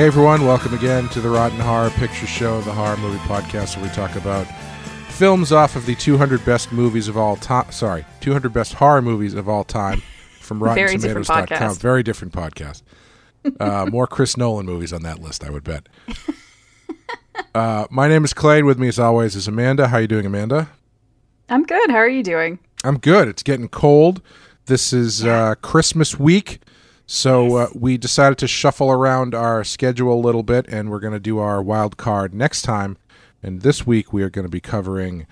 Hey everyone, welcome again to the Rotten Horror Picture Show, the horror movie podcast where we talk about films off of the 200 best movies of all time. Sorry, 200 best horror movies of all time from RottenTomatoes.com. Very different podcast. Uh, more Chris Nolan movies on that list, I would bet. Uh, my name is Clay. and With me, as always, is Amanda. How are you doing, Amanda? I'm good. How are you doing? I'm good. It's getting cold. This is uh, Christmas week. So uh, we decided to shuffle around our schedule a little bit, and we're going to do our wild card next time. And this week we are going to be covering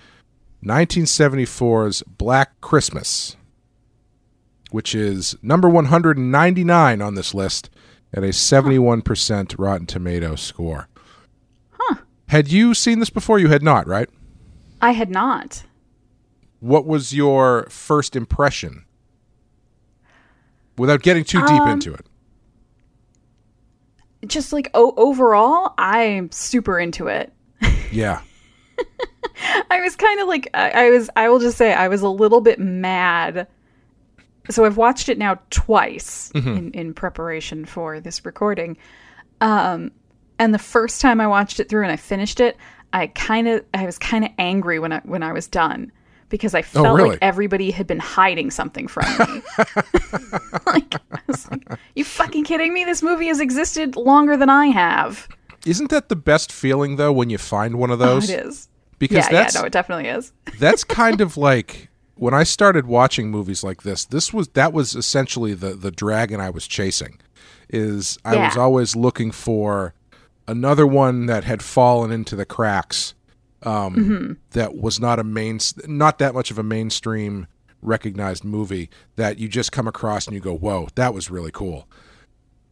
1974's Black Christmas, which is number 199 on this list at a 71% Rotten Tomato score. Huh. Had you seen this before? You had not, right? I had not. what was your first impression without getting too deep Um, into it Just like o- overall, I'm super into it. yeah I was kind of like I, I was. I will just say I was a little bit mad. So I've watched it now twice in, in preparation for this recording. Um, and the first time I watched it through and I finished it, I kind of I was kind of angry when I when I was done because I oh, felt really? like everybody had been hiding something from me. like, I was like, you fucking kidding me? This movie has existed longer than I have. isn't that the best feeling though when you find one of Oh, those it is. because yeah, yeah, that's no, it definitely is. that's kind of like when I started watching movies like this this was that was essentially the the dragon I was chasing is I was always looking for another one that had fallen into the cracks um, Mm-hmm. that was not a main not that much of a mainstream recognized movie that you just come across and you go whoa that was really cool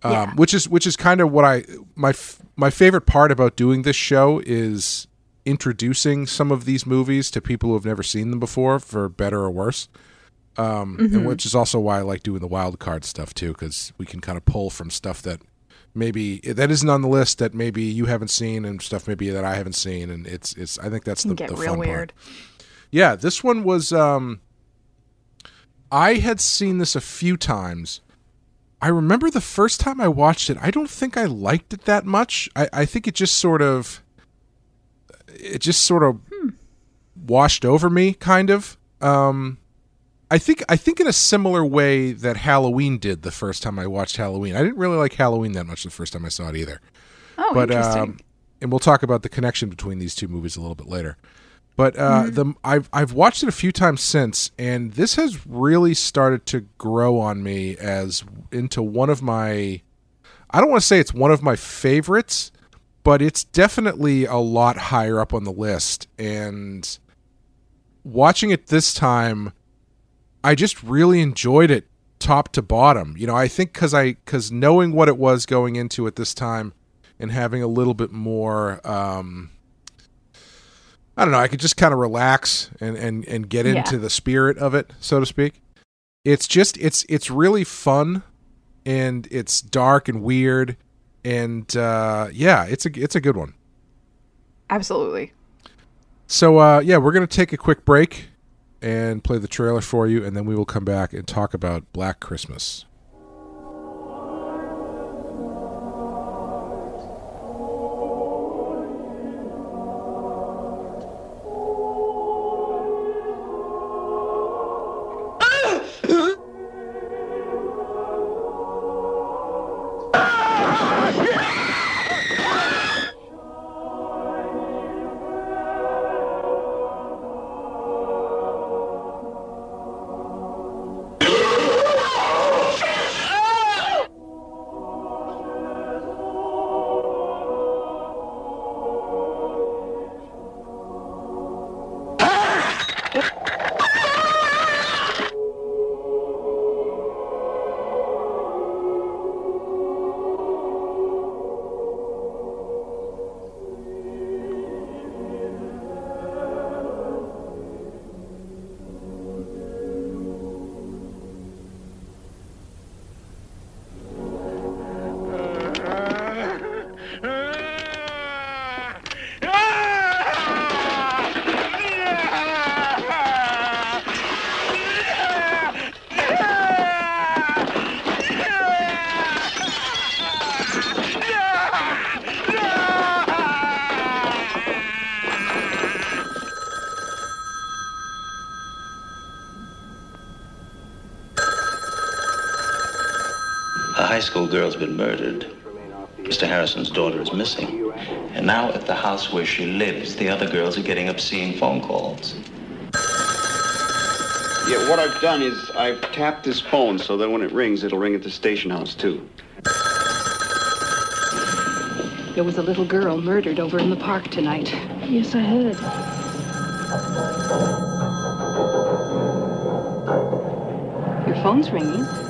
um, Yeah. which is which is kind of what I my f- my favorite part about doing this show is introducing some of these movies to people who have never seen them before, for better or worse. Um, Mm-hmm. And which is also why I like doing the wild card stuff too, because we can kind of pull from stuff that maybe that isn't on the list that maybe you haven't seen and stuff maybe that I haven't seen, and it's it's I think that's the, the real fun weird. part. Yeah, this one was. Um, I had seen this a few times. I remember the first time I watched it. I don't think I liked it that much. I, I think it just sort of, it just sort of washed over me, kind of. Um, I think I think in a similar way that Halloween did the first time I watched Halloween. I didn't really like Halloween that much the first time I saw it either Oh, but interesting. um, and we'll talk about the connection between these two movies a little bit later. But uh, Mm-hmm. the I've I've watched it a few times since, and this has really started to grow on me as into one of my. I don't want to say it's one of my favorites, but it's definitely a lot higher up on the list. And watching it this time, I just really enjoyed it top to bottom. You know, I think because I because knowing what it was going into at this time, and having a little bit more. Um, I don't know. I could just kind of relax and and and get Yeah. into the spirit of it, so to speak. It's just it's it's really fun, and it's dark and weird, and uh, yeah, it's a it's a good one. Absolutely. So uh, yeah, we're gonna take a quick break and play the trailer for you, and then we will come back and talk about Black Christmas. School girl's been murdered. Mr. Harrison's daughter is missing. And now at the house where she lives, the other girls are getting obscene phone calls. Yeah, what I've done is I've tapped this phone so that when it rings, it'll ring at the station house, too. There was a little girl murdered over in the park tonight. Yes, I heard. Your phone's ringing.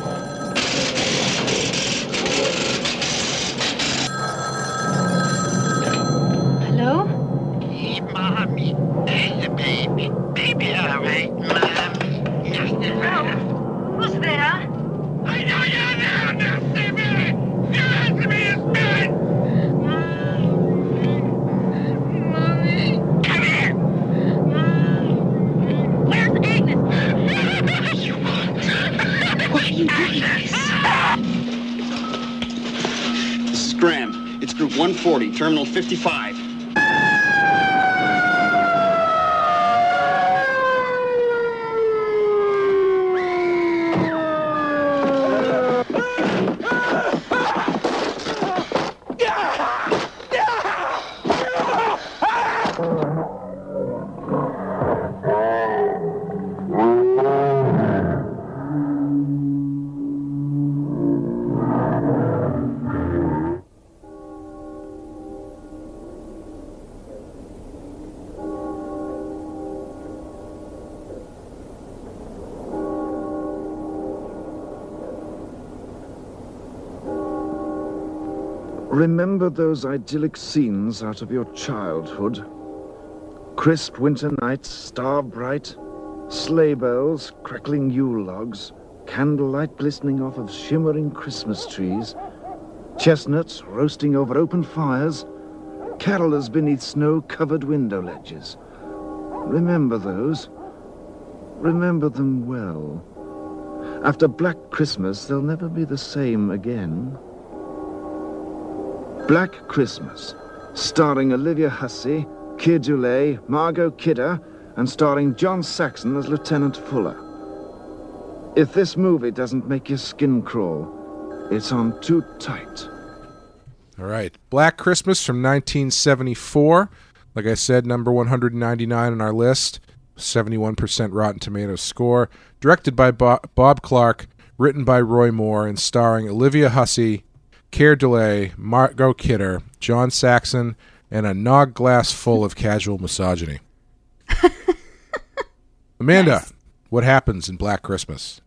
Terminal 55. Remember those idyllic scenes out of your childhood? Crisp winter nights, star bright, sleigh bells, crackling Yule logs, candlelight glistening off of shimmering Christmas trees, chestnuts roasting over open fires, carolers beneath snow-covered window ledges. Remember those. Remember them well. After Black Christmas, they'll never be the same again. Black Christmas, starring Olivia Hussey, Keir Dullea, Margot Kidder, and starring John Saxon as Lieutenant Fuller. If this movie doesn't make your skin crawl, it's on too tight. All right. Black Christmas from 1974. Like I said, number 199 on our list. 71% Rotten Tomatoes score. Directed by Bob Clark. Written by Roy Moore and starring Olivia Hussey, Keir Dullea, Margot Kidder, John Saxon, and a nog glass full of casual misogyny. Amanda, what happens in Black Christmas?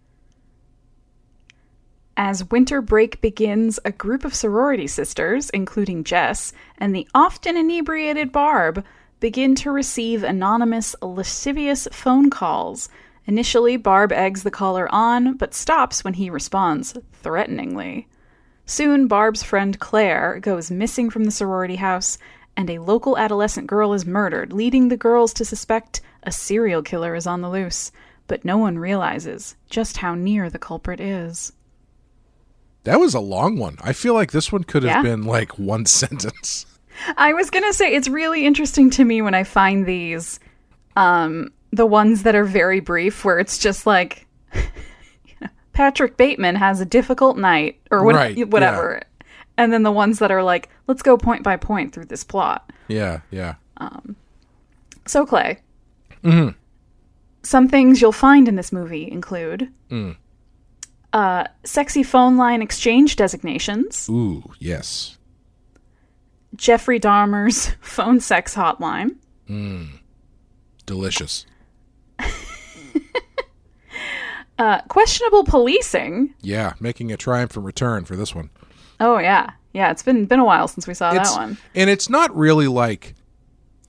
As winter break begins, a group of sorority sisters, including Jess and the often inebriated Barb, begin to receive anonymous, lascivious phone calls. Initially, Barb eggs the caller on, but stops when he responds threateningly. Soon, Barb's friend Claire goes missing from the sorority house, and a local adolescent girl is murdered, leading the girls to suspect a serial killer is on the loose. But no one realizes just how near the culprit is. That was a long one. I feel like this one could have Yeah? been like one sentence. I was gonna say it's really interesting to me when I find these, um, the ones that are very brief, where it's just like, Patrick Bateman has a difficult night or what, Right, whatever, and then the ones that are like, let's go point by point through this plot. Yeah, yeah. Um, so Clay, mm-hmm. some things you'll find in this movie include. Mm. Uh, sexy phone line exchange designations, Ooh, yes. Jeffrey Dahmer's phone sex hotline, mm. Delicious. uh, questionable policing, Yeah, making a triumphant return for this one. Oh yeah, yeah. It's been been a while since we saw It's- that one. And it's not really like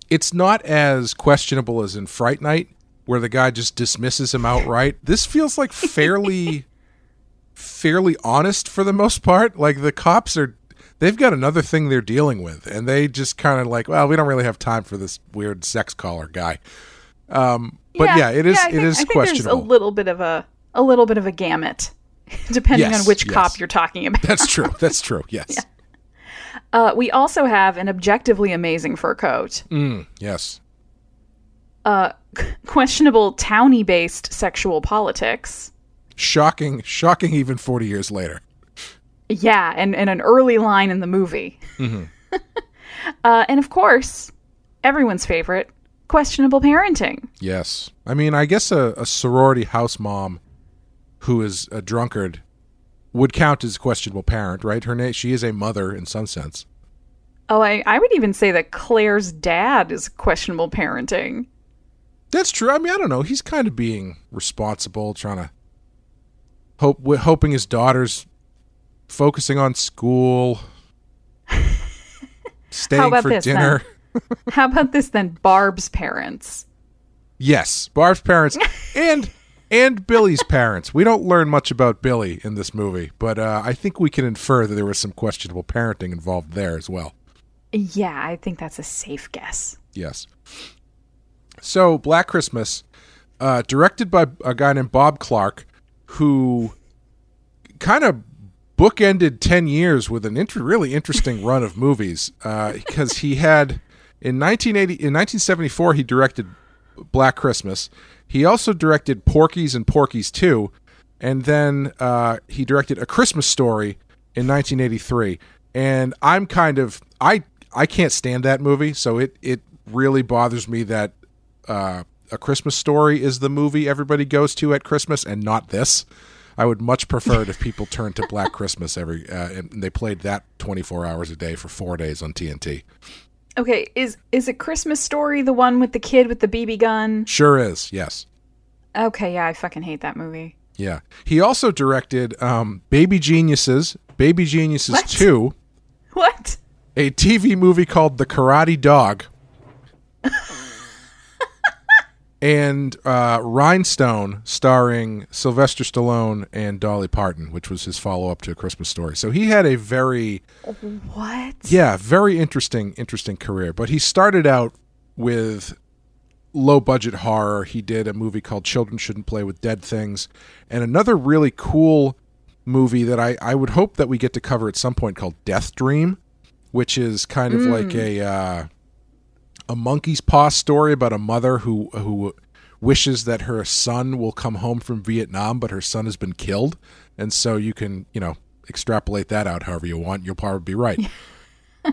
it's not as questionable as in Fright Night where the guy just dismisses him outright. This feels like fairly fairly honest for the most part. Like the cops are they've got another thing they're dealing with and they just kind of like, well, we don't really have time for this weird sex caller guy. Um but yeah, it is it think, is I think questionable. There's a little bit of a a little bit of a gamut, depending Yes, on which yes. cop you're talking about. That's true. That's true. Yes. Uh, we also have an objectively amazing fur coat, Mm, yes. questionable towny-based sexual politics. Shocking shocking even 40 years later. Yeah, and, and an early line in the movie. Mm-hmm. uh, and of course, everyone's favorite, questionable parenting. Yes. I mean, I guess a, a sorority house mom who is a drunkard would count as a questionable parent, right? Her name she is a mother in some sense. Oh, I, I would even say that Claire's dad is questionable parenting. That's true. I mean, I don't know. He's kind of being responsible, trying to hope, hoping his daughter's focusing on school, staying for this, dinner. How about this then? Barb's parents. Yes, Barb's parents and and Billy's parents. We don't learn much about Billy in this movie, but uh, I think we can infer that there was some questionable parenting involved there as well. Yeah, I think that's a safe guess. Yes. So, Black Christmas, uh, directed by a guy named Bob Clark, who kind of bookended 10 years with an inter- really interesting run of movies because he had in 1980 in 1974 he directed Black Christmas. He also directed Porky's and Porky's 2 and then uh, he directed A Christmas Story in 1983. And I'm kind of I I can't stand that movie, so it it really bothers me that uh, A Christmas Story is the movie everybody goes to at Christmas and not this. I would much prefer it if people turned to Black Christmas every uh, and they played that 24 hours a day for 4 days on TNT. Okay, is is a Christmas story the one with the kid with the BB gun? Sure is. Yes. Okay, yeah, I fucking hate that movie. Yeah. He also directed um, Baby Geniuses, Baby Geniuses What? 2, What? a TV movie called The Karate Dog. and uh, Rhinestone, starring Sylvester Stallone and Dolly Parton, which was his follow up to A Christmas Story. So he had a very, What? yeah, very interesting, interesting career. But he started out with low budget horror. He did a movie called Children Shouldn't Play with Dead Things, and another really cool movie that I, I would hope that we get to cover at some point called Death Dream, which is kind of like a uh, a monkey's paw story about a mother who who wishes that her son will come home from Vietnam, but her son has been killed, and so you can you know extrapolate that out however you want. You'll probably be right.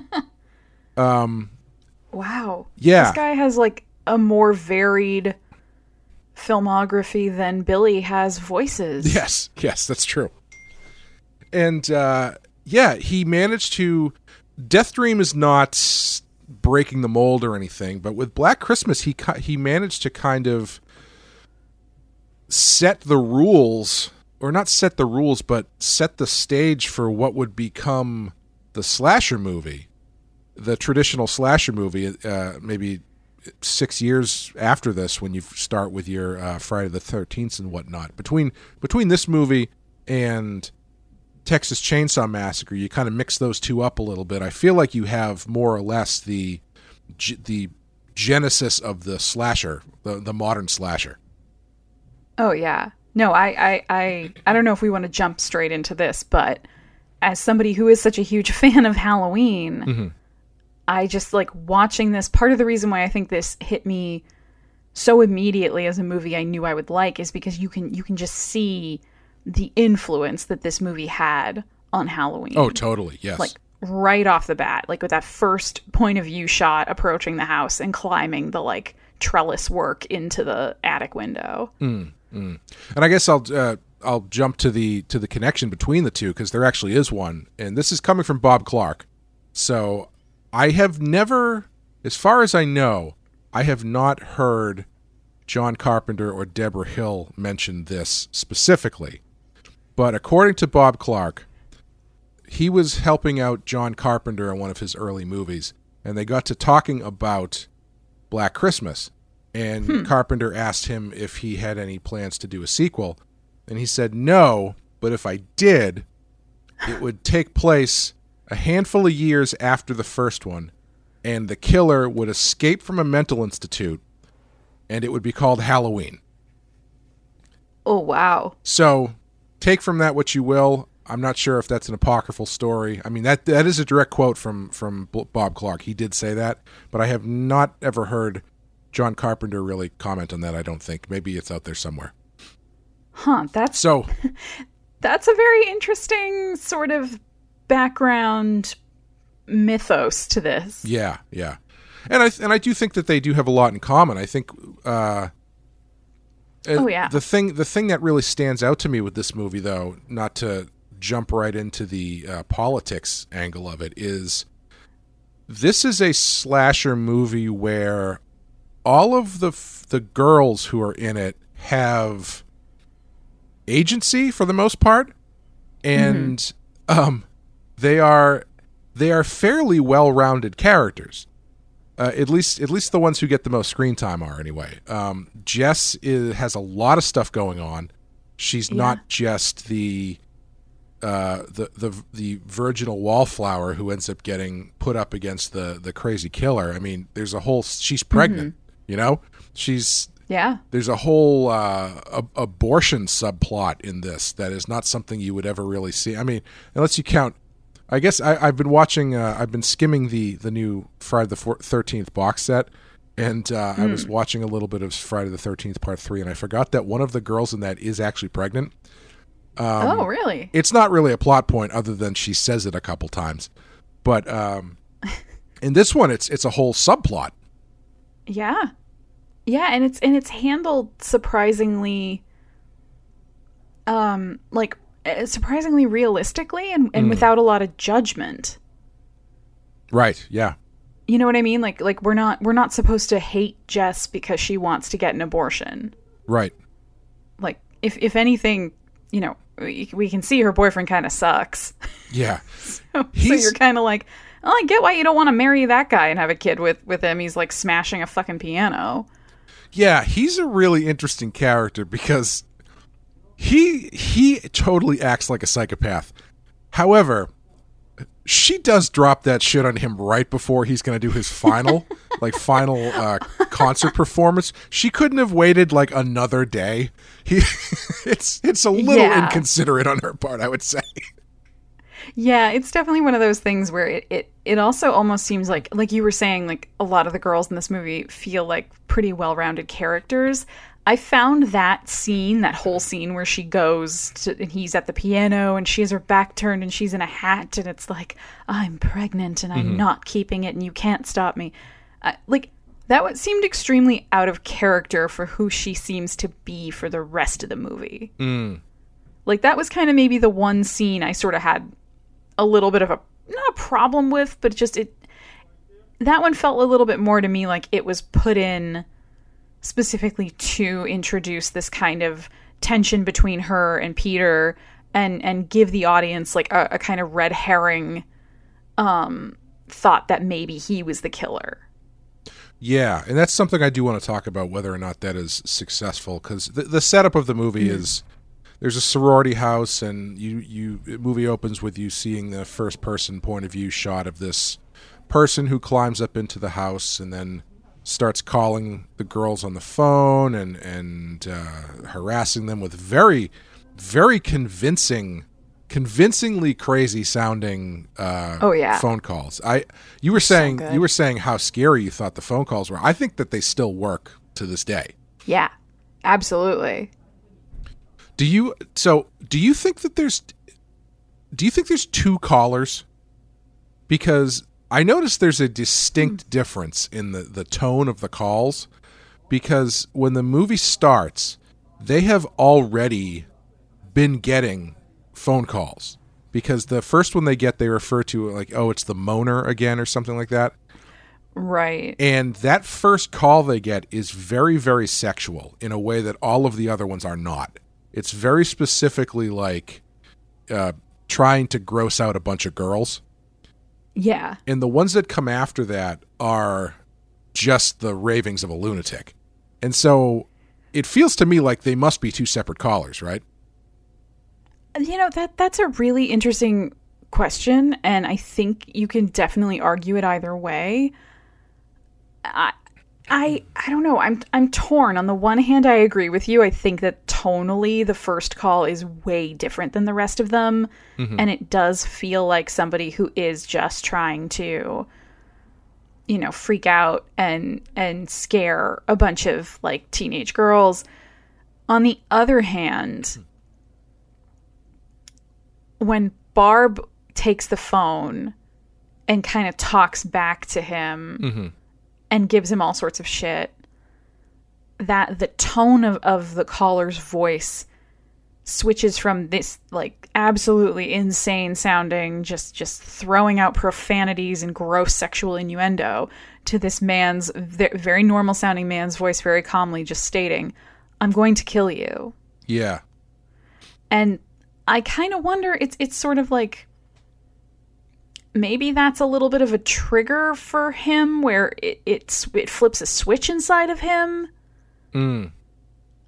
um, Wow. Yeah. This guy has like a more varied filmography than Billy has voices. Yes, yes, that's true. And uh, yeah, he managed to. Death Dream is not breaking the mold or anything, but with Black Christmas, he he managed to kind of set the rules, or not set the rules, but set the stage for what would become the slasher movie, the traditional slasher movie. Uh, maybe six years after this when you start with your uh, Friday the Thirteenth and whatnot. Between between this movie and Texas Chainsaw Massacre, you kind of mix those two up a little bit. I feel like you have more or less the the genesis of the slasher, the the modern slasher. Oh yeah. No, I, I, I, I don't know if we want to jump straight into this, but as somebody who is such a huge fan of Halloween, mm-hmm. I just like watching this. Part of the reason why I think this hit me so immediately as a movie I knew I would like is because you can you can just see the influence that this movie had on Halloween. Oh, totally. Yes. like right off the bat, like with that first point of view shot approaching the house and climbing the like trellis work into the attic window. and I guess I'll uh, I'll jump to the to the connection between the two because there actually is one, and this is coming from Bob Clark. So I have never, as far as I know, I have not heard John Carpenter or Debra Hill mention this specifically. But according to Bob Clark, he was helping out John Carpenter in one of his early movies, and they got to talking about Black Christmas. And hmm. Carpenter asked him if he had any plans to do a sequel. And he said no, but if I did, it would take place a handful of years after the first one, and the killer would escape from a mental institute, and it would be called Halloween. Oh wow. So take from that what you will. I'm not sure if that's an apocryphal story. I mean that that is a direct quote from from Bob Clark. He did say that, but I have not ever heard John Carpenter really comment on that. I don't think. Maybe it's out there somewhere. Huh, that's So that's a very interesting sort of background mythos to this. Yeah, yeah, and I and I do think that they do have a lot in common. I think. Uh, Oh, yeah. The thing the thing that really stands out to me with this movie, though, not to jump right into the uh, politics angle of it, is this is a slasher movie where all of the f- the girls who are in it have agency for the most part, and um, they are they are fairly well rounded characters. Uh, at least at least the ones who get the most screen time are anyway. Um, Jess is, has a lot of stuff going on. She's not just the uh, the the the virginal wallflower who ends up getting put up against the the crazy killer. I mean, there's a whole she's pregnant. You know, she's Yeah. there's a whole uh, ab- abortion subplot in this that is not something you would ever really see. I mean, unless you count. I guess I, I've been watching. Uh, I've been skimming the the new Friday the Thirteenth box set, and uh, I was watching a little bit of Friday the Thirteenth Part Three, and I forgot that one of the girls in that is actually pregnant. Um, oh, really? It's not really a plot point other than she says it a couple times, but um, in this one, it's it's a whole subplot. Yeah. Yeah, and it's and it's handled surprisingly um like Uh, surprisingly realistically and, and hmm. without a lot of judgment. Right? Yeah. You know what I mean? Like like we're not we're not supposed to hate Jess because she wants to get an abortion. Right. Like if if anything, you know, we, we can see her boyfriend kind of sucks. Yeah. so He's- you're kind of like, "Oh, I get why you don't want to marry that guy and have a kid with with him. He's like smashing a fucking piano." Yeah, he's a really interesting character because he he totally acts like a psychopath. However, she does drop that shit on him right before he's going to do his final like final uh, concert performance. She couldn't have waited like another day. He it's it's a little Yeah. inconsiderate on her part, I would say. Yeah, it's definitely one of those things where it, it it also almost seems like like you were saying like a lot of the girls in this movie feel like pretty well-rounded characters. I found that scene, that whole scene where she goes to and he's at the piano and she has her back turned and she's in a hat and it's like I'm pregnant and I'm not keeping it and you can't stop me. Uh, like that seemed extremely out of character for who she seems to be for the rest of the movie. Like that was kind of maybe the one scene I sort of had a little bit of a not a problem with, but just it that one felt a little bit more to me like it was put in specifically to introduce this kind of tension between her and Peter and and give the audience like a, a kind of red herring um thought that maybe he was the killer. Yeah, and that's something I do want to talk about whether or not that is successful because the, the setup of the movie is there's a sorority house and you you the movie opens with you seeing the first person point of view shot of this person who climbs up into the house and then starts calling the girls on the phone and and uh, harassing them with very very convincing convincingly crazy sounding uh, Oh, yeah. phone calls. I you were saying good. you were saying how scary you thought the phone calls were. I think that they still work to this day. Yeah. Absolutely. Do you so do you think that there's do you think there's two callers? Because I noticed there's a distinct difference in the, the tone of the calls because when the movie starts, they have already been getting phone calls. Because the first one they get they refer to like, oh, it's the moaner again or something like that. Right. And that first call they get is very, very sexual in a way that all of the other ones are not. It's very specifically like uh, trying to gross out a bunch of girls. Yeah. And the ones that come after that are just the ravings of a lunatic. And so it feels to me like they must be two separate callers, right? Uh, you know that that's a really interesting question, and I think you can definitely argue it either way. I, I, I don't know. I'm I'm torn. On the one hand, I agree with you. I think that tonally, the first call is way different than the rest of them, mm-hmm. and it does feel like somebody who is just trying to, you know, freak out and and scare a bunch of like teenage girls. On the other hand, when Barb takes the phone and kind of talks back to him mm-hmm. And gives him all sorts of shit that the tone of, of the caller's voice switches from this like absolutely insane sounding just just throwing out profanities and gross sexual innuendo to this man's very normal sounding man's voice very calmly just stating i'm going to kill you Yeah. and I kind of wonder it's it's sort of like maybe that's a little bit of a trigger for him where it it's, it flips a switch inside of him. Mm.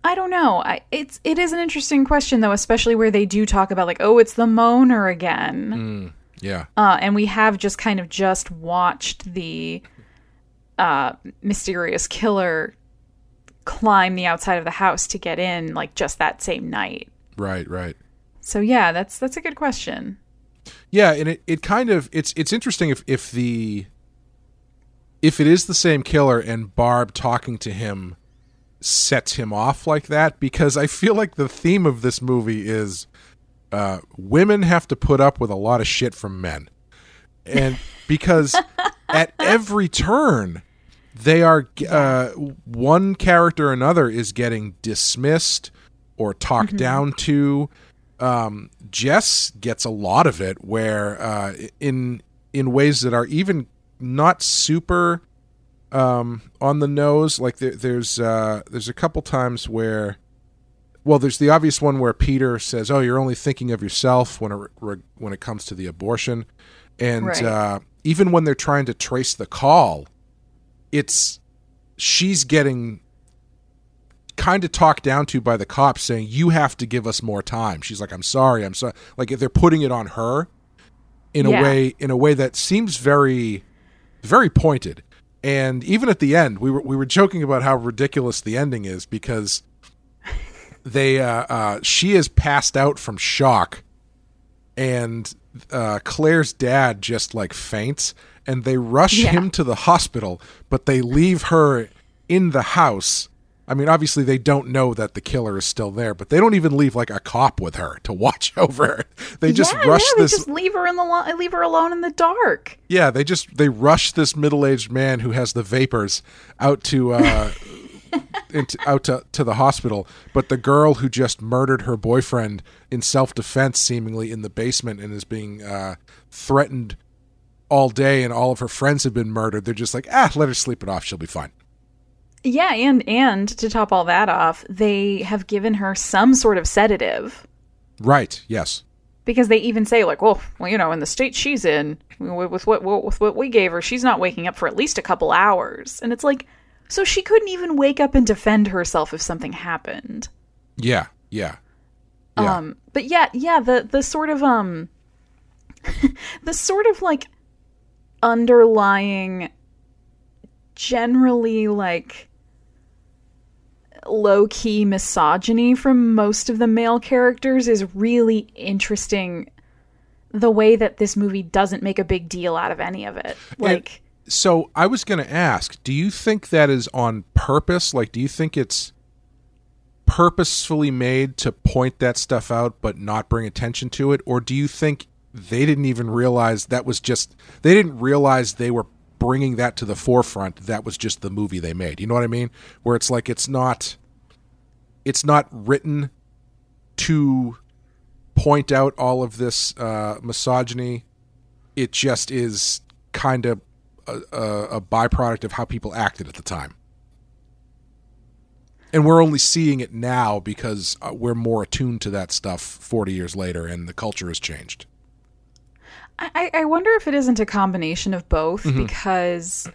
I don't know. I, it's it is an interesting question though, especially where they do talk about like, oh, it's the moaner again, Yeah. uh, and we have just kind of just watched the uh, mysterious killer climb the outside of the house to get in, like just that same night. Right, right. So yeah, that's that's a good question. Yeah, and it, it kind of it's it's interesting if if the if it is the same killer and Barb talking to him sets him off like that because I feel like the theme of this movie is uh, women have to put up with a lot of shit from men, and because at every turn they are uh, one character or another is getting dismissed or talked down to. Um, Jess gets a lot of it, where uh, in in ways that are even not super um, on the nose. Like there, there's uh, there's a couple times where, well, there's the obvious one where Peter says, "Oh, you're only thinking of yourself when it when it comes to the abortion," and Right. uh, even when they're trying to trace the call, it's she's getting kind of talked down to by the cops saying you have to give us more time. She's like i'm sorry i'm sorry like they're putting it on her in a way in a way that seems very very pointed. And even at the end we were we were joking about how ridiculous the ending is because they uh, uh she is passed out from shock and uh Claire's dad just like faints and they rush Yeah. him to the hospital but they leave her in the house I mean obviously they don't know that the killer is still there but they don't even leave like a cop with her to watch over her they just yeah, rush yeah, they this just leave her in the lo- leave her alone in the dark. yeah, they just they rush this middle-aged man who has the vapors out to uh into, out to, to the hospital, but the girl who just murdered her boyfriend in self-defense seemingly in the basement and is being uh threatened all day and all of her friends have been murdered. They're just like, "Ah, let her sleep it off. She'll be fine." Yeah, and and to top all that off, they have given her some sort of sedative Right. Yes. because they even say like, well, well, you know, in the state she's in, with what with what we gave her, she's not waking up for at least a couple hours, and it's like, so she couldn't even wake up and defend herself if something happened. Yeah. Yeah. Yeah. Um, but yeah, yeah, the the sort of um, the sort of like underlying, generally like low key misogyny from most of the male characters is really interesting. The way that this movie doesn't make a big deal out of any of it, like. So I was going to ask, do you think that is on purpose? Like, do you think it's purposefully made to point that stuff out but not bring attention to it? Or do you think they didn't even realize that was just, they didn't realize they were bringing that to the forefront? That was just the movie they made. You know what I mean? Where it's like, it's not, it's not written to point out all of this uh, misogyny. It just is kind of a, a, a byproduct of how people acted at the time. And we're only seeing it now because uh, we're more attuned to that stuff 40 years later and the culture has changed. I, I wonder if it isn't a combination of both because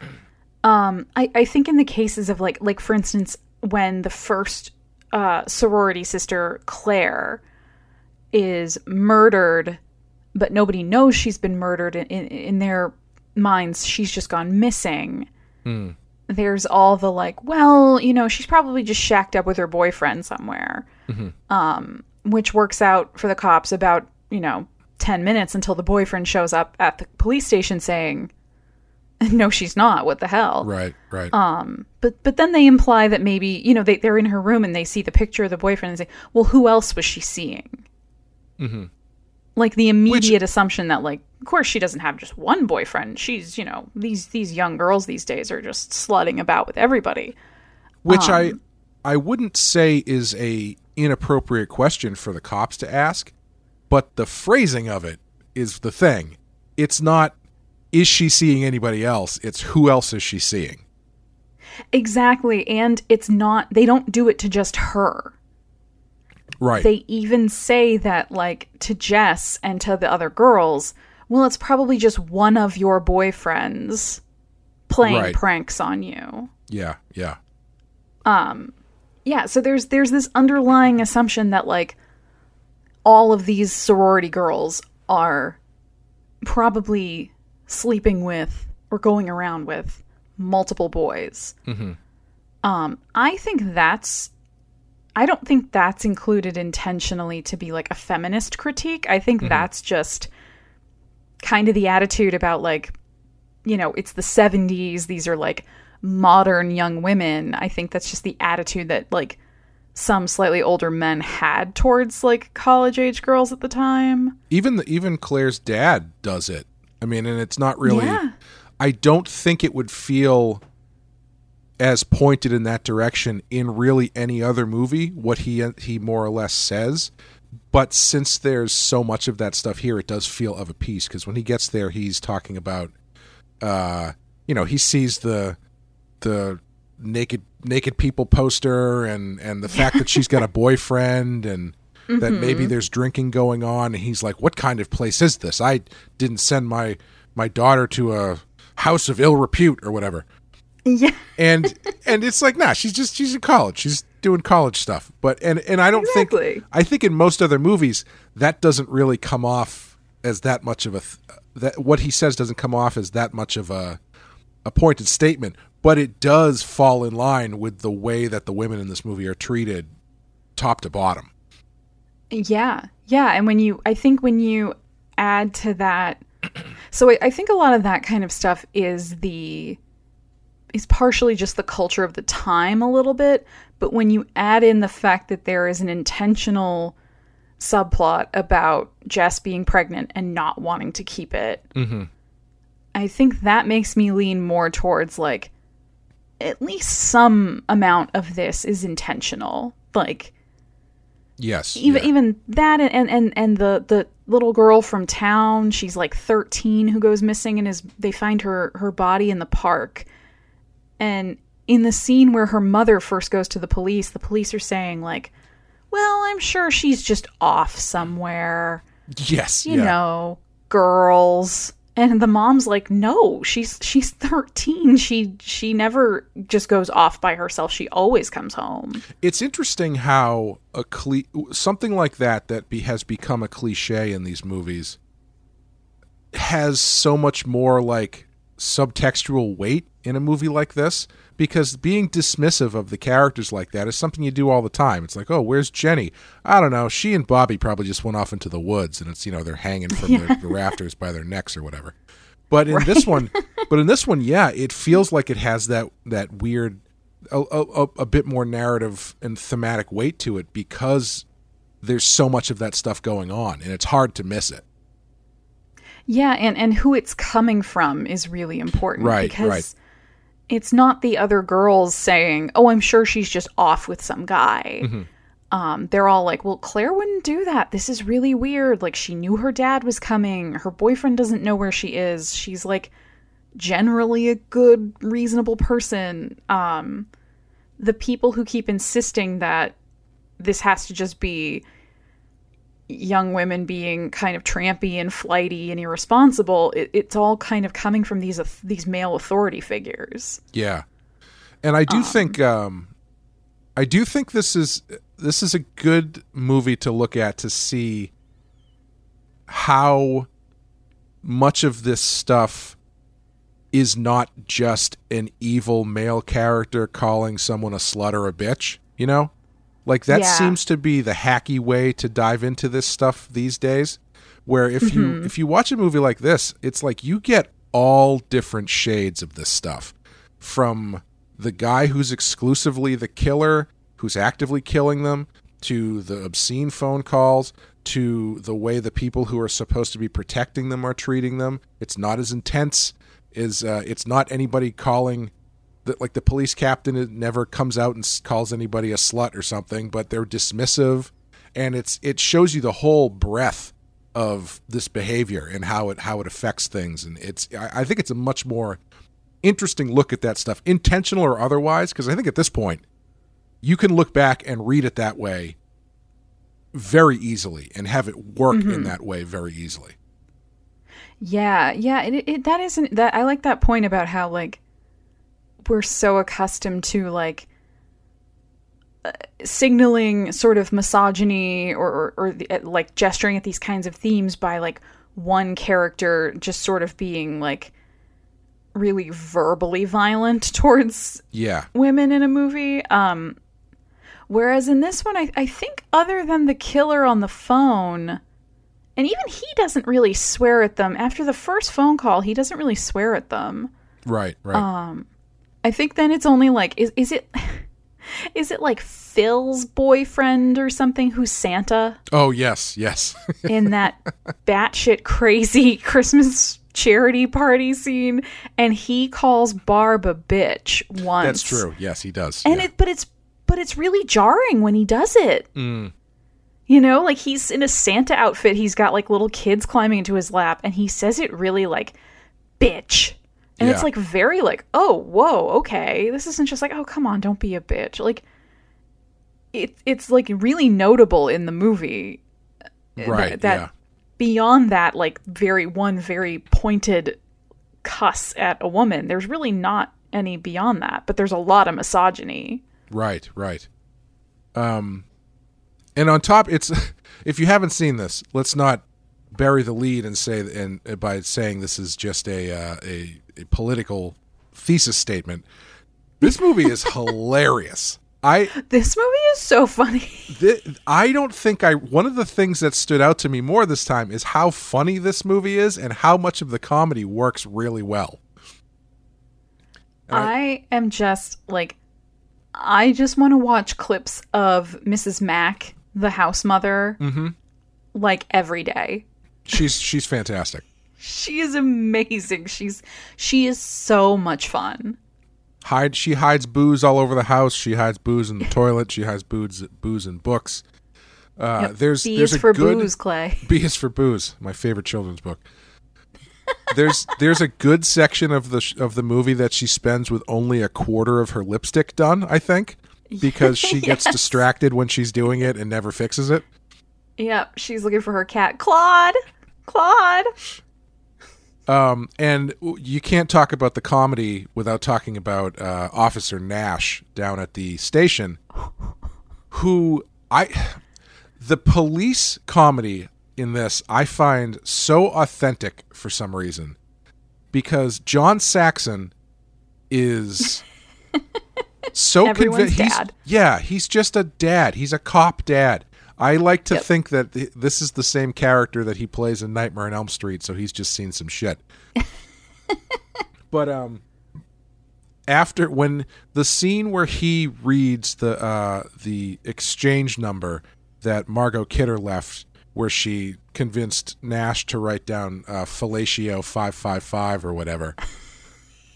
um, I, I think in the cases of like like for instance when the first uh, sorority sister Claire is murdered but nobody knows she's been murdered in, in, in their minds she's just gone missing. There's all the like well you know she's probably just shacked up with her boyfriend somewhere um, which works out for the cops about you know 10 minutes until the boyfriend shows up at the police station saying no she's not. What the hell? Right, right. but but then they imply that maybe you know they, they're in her room and they see the picture of the boyfriend and say well who else was she seeing? Like the immediate assumption that like of course she doesn't have just one boyfriend. She's you know these these young girls these days are just slutting about with everybody. Which I Um, I wouldn't say is a inappropriate question for the cops to ask, but the phrasing of it is the thing. It's not is she seeing anybody else? It's who else is she seeing? exactly and it's not they don't do it to just her Right. they even say that like to Jess and to the other girls, well, it's probably just one of your boyfriends playing Right. pranks on you. yeah, yeah. Um, Yeah, so there's there's this underlying assumption that like all of these sorority girls are probably sleeping with or going around with multiple boys. Um, I think that's I don't think that's included intentionally to be like a feminist critique. I think that's just kind of the attitude about like, you know, it's the 70s. These are like modern young women. I think that's just the attitude that like some slightly older men had towards like college age girls at the time. Even the, even Claire's dad does it. I mean, and it's not really Yeah. I don't think it would feel as pointed in that direction in really any other movie what he he more or less says but since there's so much of that stuff here it does feel of a piece because when he gets there he's talking about uh you know he sees the the naked naked people poster and and the fact that she's got a boyfriend and that mm-hmm. maybe there's drinking going on. And he's like what kind of place is this? I didn't send my my daughter to a house of ill repute or whatever. Yeah. and and it's like nah she's just she's in college. She's doing college stuff. But and and i don't Exactly. think i think in most other movies that doesn't really come off as that much of a th- that what he says doesn't come off as that much of a a pointed statement but it does fall in line with the way that the women in this movie are treated top to bottom. Yeah, yeah, and when you, I think when you add to that, so I, I think a lot of that kind of stuff is the is partially just the culture of the time a little bit, but when you add in the fact that there is an intentional subplot about Jess being pregnant and not wanting to keep it, mm-hmm. I think that makes me lean more towards like at least some amount of this is intentional, like yes. even yeah. even that and, and and the the little girl from town she's like 13 who goes missing and is they find her her body in the park. And in the scene where her mother first goes to the police the police are saying like well i'm sure she's just off somewhere. Yes you yeah. know girls and the mom's like no she's she's 13 she she never just goes off by herself. She always comes home. It's interesting how a cle- something like that that be- has become a cliche in these movies has so much more like subtextual weight in a movie like this because being dismissive of the characters like that is something you do all the time. It's like, oh, where's Jenny? I don't know. She and Bobby probably just went off into the woods, and it's you know they're hanging from the, the rafters by their necks or whatever. But in this one, but in this one, yeah, it feels like it has that that weird, a, a, a bit more narrative and thematic weight to it because there's so much of that stuff going on, and it's hard to miss it. Yeah, and and who it's coming from is really important Right, because right. It's not the other girls saying, "Oh, I'm sure she's just off with some guy." Mm-hmm. Um, they're all like, "Well, Claire wouldn't do that. This is really weird. Like, she knew her dad was coming. Her boyfriend doesn't know where she is. She's like generally a good, reasonable person." Um, the people who keep insisting that this has to just be young women being kind of trampy and flighty and irresponsible, it, it's all kind of coming from these these male authority figures. Yeah, and I do think um, I do think this is this is a good movie to look at to see how much of this stuff is not just an evil male character calling someone a slut or a bitch, you know? Like that Yeah. seems to be the hacky way to dive into this stuff these days. Where if you if you watch a movie like this, it's like you get all different shades of this stuff. From the guy who's exclusively the killer, who's actively killing them, to the obscene phone calls to the way the people who are supposed to be protecting them are treating them. It's not as intense. Is uh, it's not anybody calling. The, like the police captain never comes out and calls anybody a slut or something, but they're dismissive, and it's it shows you the whole breadth of this behavior and how it how it affects things, and it's I, I think it's a much more interesting look at that stuff, intentional or otherwise, because I think at this point you can look back and read it that way very easily and have it work in mm-hmm. that way very easily. Yeah, yeah. It, it that isn't that. I like that point about how like we're so accustomed to like uh, signaling sort of misogyny or or, or the, uh, like gesturing at these kinds of themes by like one character just sort of being like really verbally violent towards Yeah. women in a movie. Um, whereas in this one, I, I think other than the killer on the phone, and even he doesn't really swear at them. After the first phone call, he doesn't really swear at them. Right, right. I think then it's only like is is it is it like Phil's boyfriend or something who's Santa oh, yes, yes. in that batshit crazy Christmas charity party scene, and he calls Barb a bitch once. That's true. Yes, he does. and yeah. it but it's but it's really jarring when he does it mm. you know like he's in a santa outfit he's got like little kids climbing into his lap and he says it really like bitch and it's like very like oh whoa okay this isn't just like oh come on don't be a bitch like it, it's like really notable in the movie right, that yeah. beyond that like very one very pointed cuss at a woman there's really not any beyond that but there's a lot of misogyny Right, right. Um, and on top, it's if you haven't seen this, let's not bury the lead and say and by saying this is just a uh, a, a political thesis statement. This movie is hilarious. I This movie is so funny. th- I don't think I one of the things that stood out to me more this time is how funny this movie is and how much of the comedy works really well. I am just like, I just want to watch clips of Mrs. Mac, the house mother, mm-hmm. like every day. She's she's fantastic. She is amazing. She's she is so much fun. hide she hides booze all over the house she hides booze in the toilet she hides booze booze in books uh there's B there's is a for good booze, Clay. B is for booze my favorite children's book there's there's a good section of the sh- of the movie that she spends with only a quarter of her lipstick done i think because she gets distracted when she's doing it and never fixes it Yep, she's looking for her cat, Claude. Claude. Um, and you can't talk about the comedy without talking about uh, Officer Nash down at the station, who I, the police comedy in this I find so authentic for some reason, because John Saxon is so convinced. dad. Yeah, he's just a dad. He's a cop dad. I like to Yep. think that th- this is the same character that he plays in Nightmare on Elm Street, so he's just seen some shit. but um after when the scene where he reads the uh the exchange number that Margot Kidder left where she convinced Nash to write down uh fellatio 555 or whatever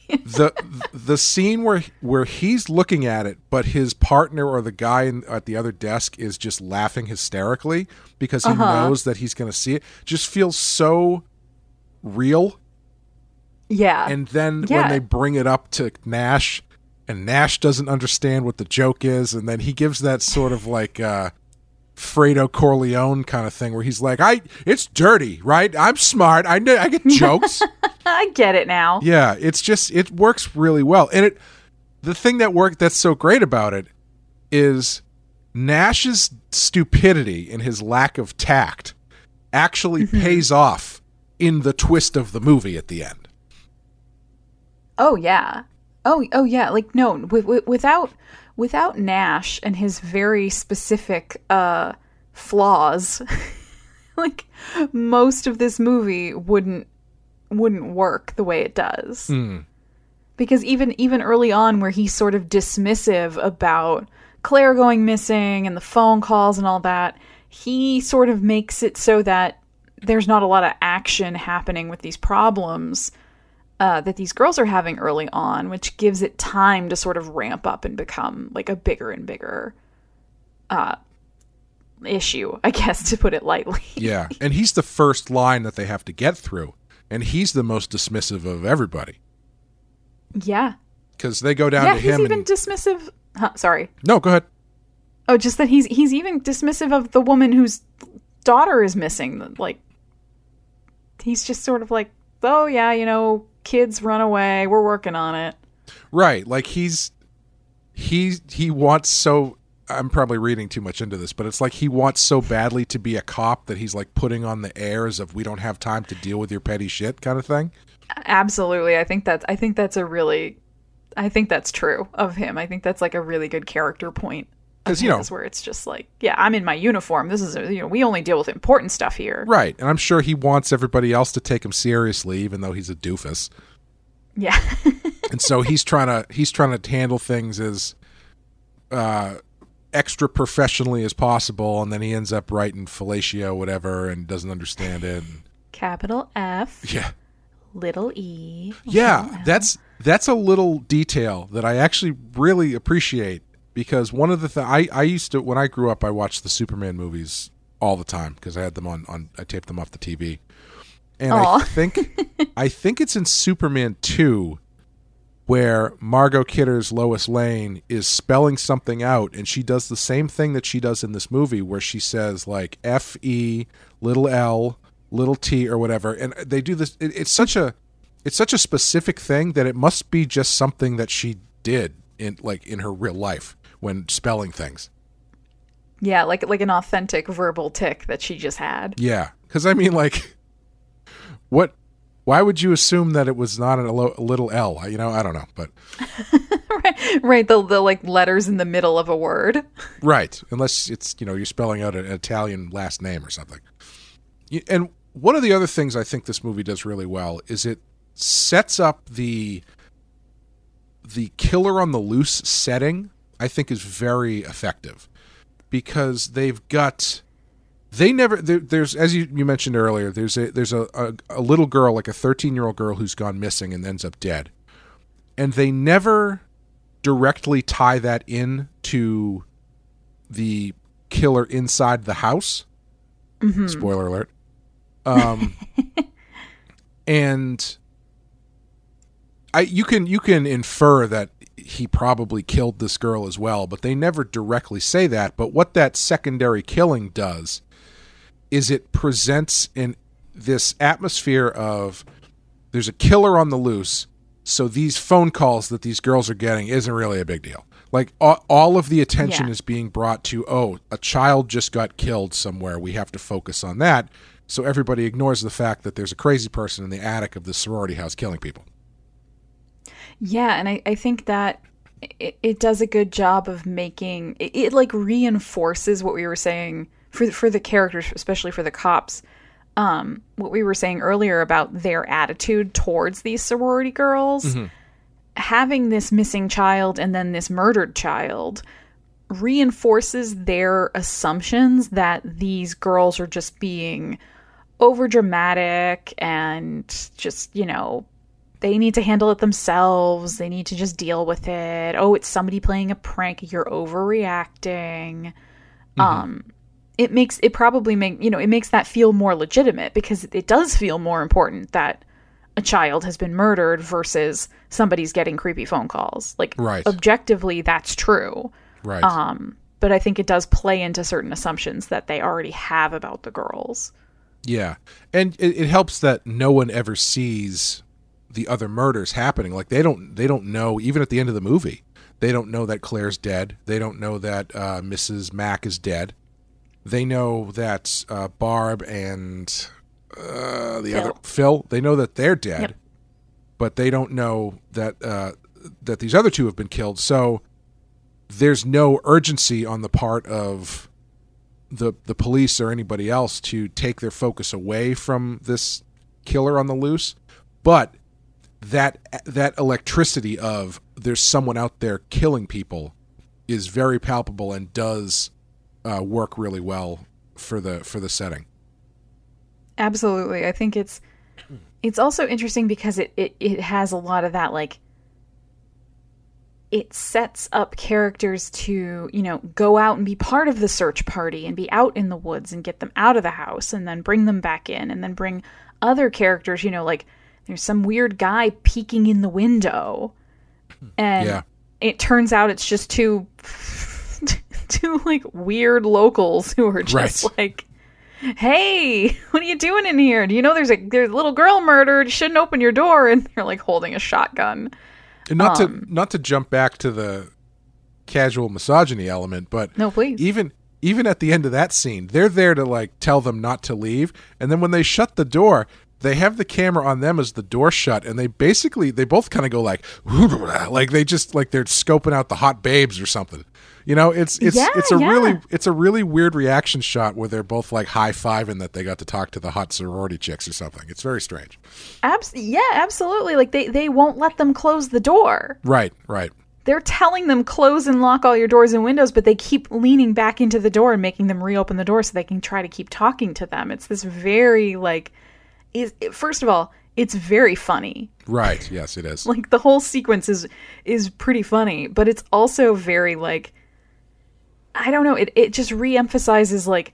the the scene where where he's looking at it, but his partner or the guy in, at the other desk is just laughing hysterically because he knows that he's going to see it, just feels so real. Yeah. And then Yeah. when they bring it up to Nash, and Nash doesn't understand what the joke is, and then he gives that sort of like uh, Fredo Corleone kind of thing where he's like, "I, it's dirty, right? I'm smart. I know, I get jokes." I get it now. Yeah, it's just it works really well. And it the thing that worked that's so great about it is Nash's stupidity and his lack of tact actually pays off in the twist of the movie at the end. Oh yeah. Oh oh yeah. Like no, with, with, without without Nash and his very specific uh flaws, like most of this movie wouldn't wouldn't work the way it does. Because even even early on where he's sort of dismissive about Claire going missing and the phone calls and all that, he sort of makes it so that there's not a lot of action happening with these problems uh, that these girls are having early on, which gives it time to sort of ramp up and become like a bigger and bigger uh, issue, I guess, to put it lightly. Yeah, and he's the first line that they have to get through, and he's the most dismissive of everybody yeah. because they go down Yeah, to he's him. even and, dismissive. Huh, sorry. no, go ahead. Oh, just that he's he's even dismissive of the woman whose daughter is missing. Like, he's just sort of like, oh yeah, you know, kids run away. We're working on it. Right, like he's he he wants so. I'm probably reading too much into this, but it's like he wants so badly to be a cop that he's like putting on the airs of we don't have time to deal with your petty shit kind of thing. Absolutely, I think that's I think that's a really, I think that's true of him. I think that's like a really good character point. Because you know- where it's just like, yeah, I'm in my uniform. This is a, you know, we only deal with important stuff here. Right, and I'm sure he wants everybody else to take him seriously, even though he's a doofus. Yeah, and so he's trying to he's trying to handle things as uh extra professionally as possible and then he ends up writing fellatio whatever and doesn't understand it. Capital F, yeah. Little e. yeah that's that's a little detail that i actually really appreciate because one of the things I, I used to when i grew up i watched the superman movies all the time because i had them on, on i taped them off the tv and i think i think it's in superman 2 where Margot Kidder's Lois Lane is spelling something out and she does the same thing that she does in this movie where she says like F E little L little T or whatever and they do this it, it's such a it's such a specific thing that it must be just something that she did in like in her real life when spelling things. Yeah, like like an authentic verbal tick that she just had. Yeah, cuz I mean like what why would you assume that it was not a, lo- a little L? You know, I don't know, but right, right. The the like letters in the middle of a word. Right, unless it's you know you're spelling out an Italian last name or something. And one of the other things I think this movie does really well is it sets up the the killer on the loose setting. I think is very effective because they've got they never there, there's as you, you mentioned earlier there's a there's a, a, a little girl like a 13 year old girl who's gone missing and ends up dead and they never directly tie that in to the killer inside the house. Spoiler alert. Um, and I you can you can infer that he probably killed this girl as well, but they never directly say that. But what that secondary killing does is it presents in this atmosphere of there's a killer on the loose so these phone calls that these girls are getting isn't really a big deal. Like all, all of the attention Yeah. is being brought to oh a child just got killed somewhere. We have to focus on that. So everybody ignores the fact that there's a crazy person in the attic of the sorority house killing people. Yeah, and I, I think that it, it does a good job of making it, it like reinforces what we were saying for the- for the characters, especially for the cops. Um, what we were saying earlier about their attitude towards these sorority girls, having this missing child and then this murdered child reinforces their assumptions that these girls are just being over dramatic and just you know they need to handle it themselves. They need to just deal with it. Oh, it's somebody playing a prank. You're overreacting. Um, it makes it probably make you know it makes that feel more legitimate because it does feel more important that a child has been murdered versus somebody's getting creepy phone calls. Like Right. objectively, that's true. right Um, but I think it does play into certain assumptions that they already have about the girls. Yeah, and it, it helps that no one ever sees the other murders happening. Like they don't they don't know even at the end of the movie. They don't know that Claire's dead. They don't know that uh, Mrs. Mac is dead. They know that uh, Barb and uh, the Phil. other Phil. They know that they're dead, Yep. but they don't know that uh, that these other two have been killed. So there's no urgency on the part of the the police or anybody else to take their focus away from this killer on the loose but that that electricity of there's someone out there killing people is very palpable and does uh, work really well for the for the setting. Absolutely. I think it's it's also interesting because it, it, it has a lot of that like it sets up characters to, you know, go out and be part of the search party and be out in the woods and get them out of the house and then bring them back in and then bring other characters, you know, like there's some weird guy peeking in the window. And Yeah. it turns out it's just two two like weird locals who are just Right. like hey, what are you doing in here? Do you know there's a there's a little girl murdered? You shouldn't open your door. And they're like holding a shotgun. And not Um, to not to jump back to the casual misogyny element, but No, please. even even at the end of that scene, they're there to like tell them not to leave, and then when they shut the door, they have the camera on them as the door shut, and they basically they both kind of go like like they just like they're scoping out the hot babes or something. You know, it's it's Yeah, it's a yeah. really it's a really weird reaction shot where they're both like high fiving that they got to talk to the hot sorority chicks or something. It's very strange. Abs- yeah, absolutely. Like they they won't let them close the door. Right, right. They're telling them close and lock all your doors and windows, but they keep leaning back into the door and making them reopen the door so they can try to keep talking to them. It's this very like is first of all, it's very funny. Right. Yes, it is. Like the whole sequence is is pretty funny, but it's also very like I don't know, it it just reemphasizes like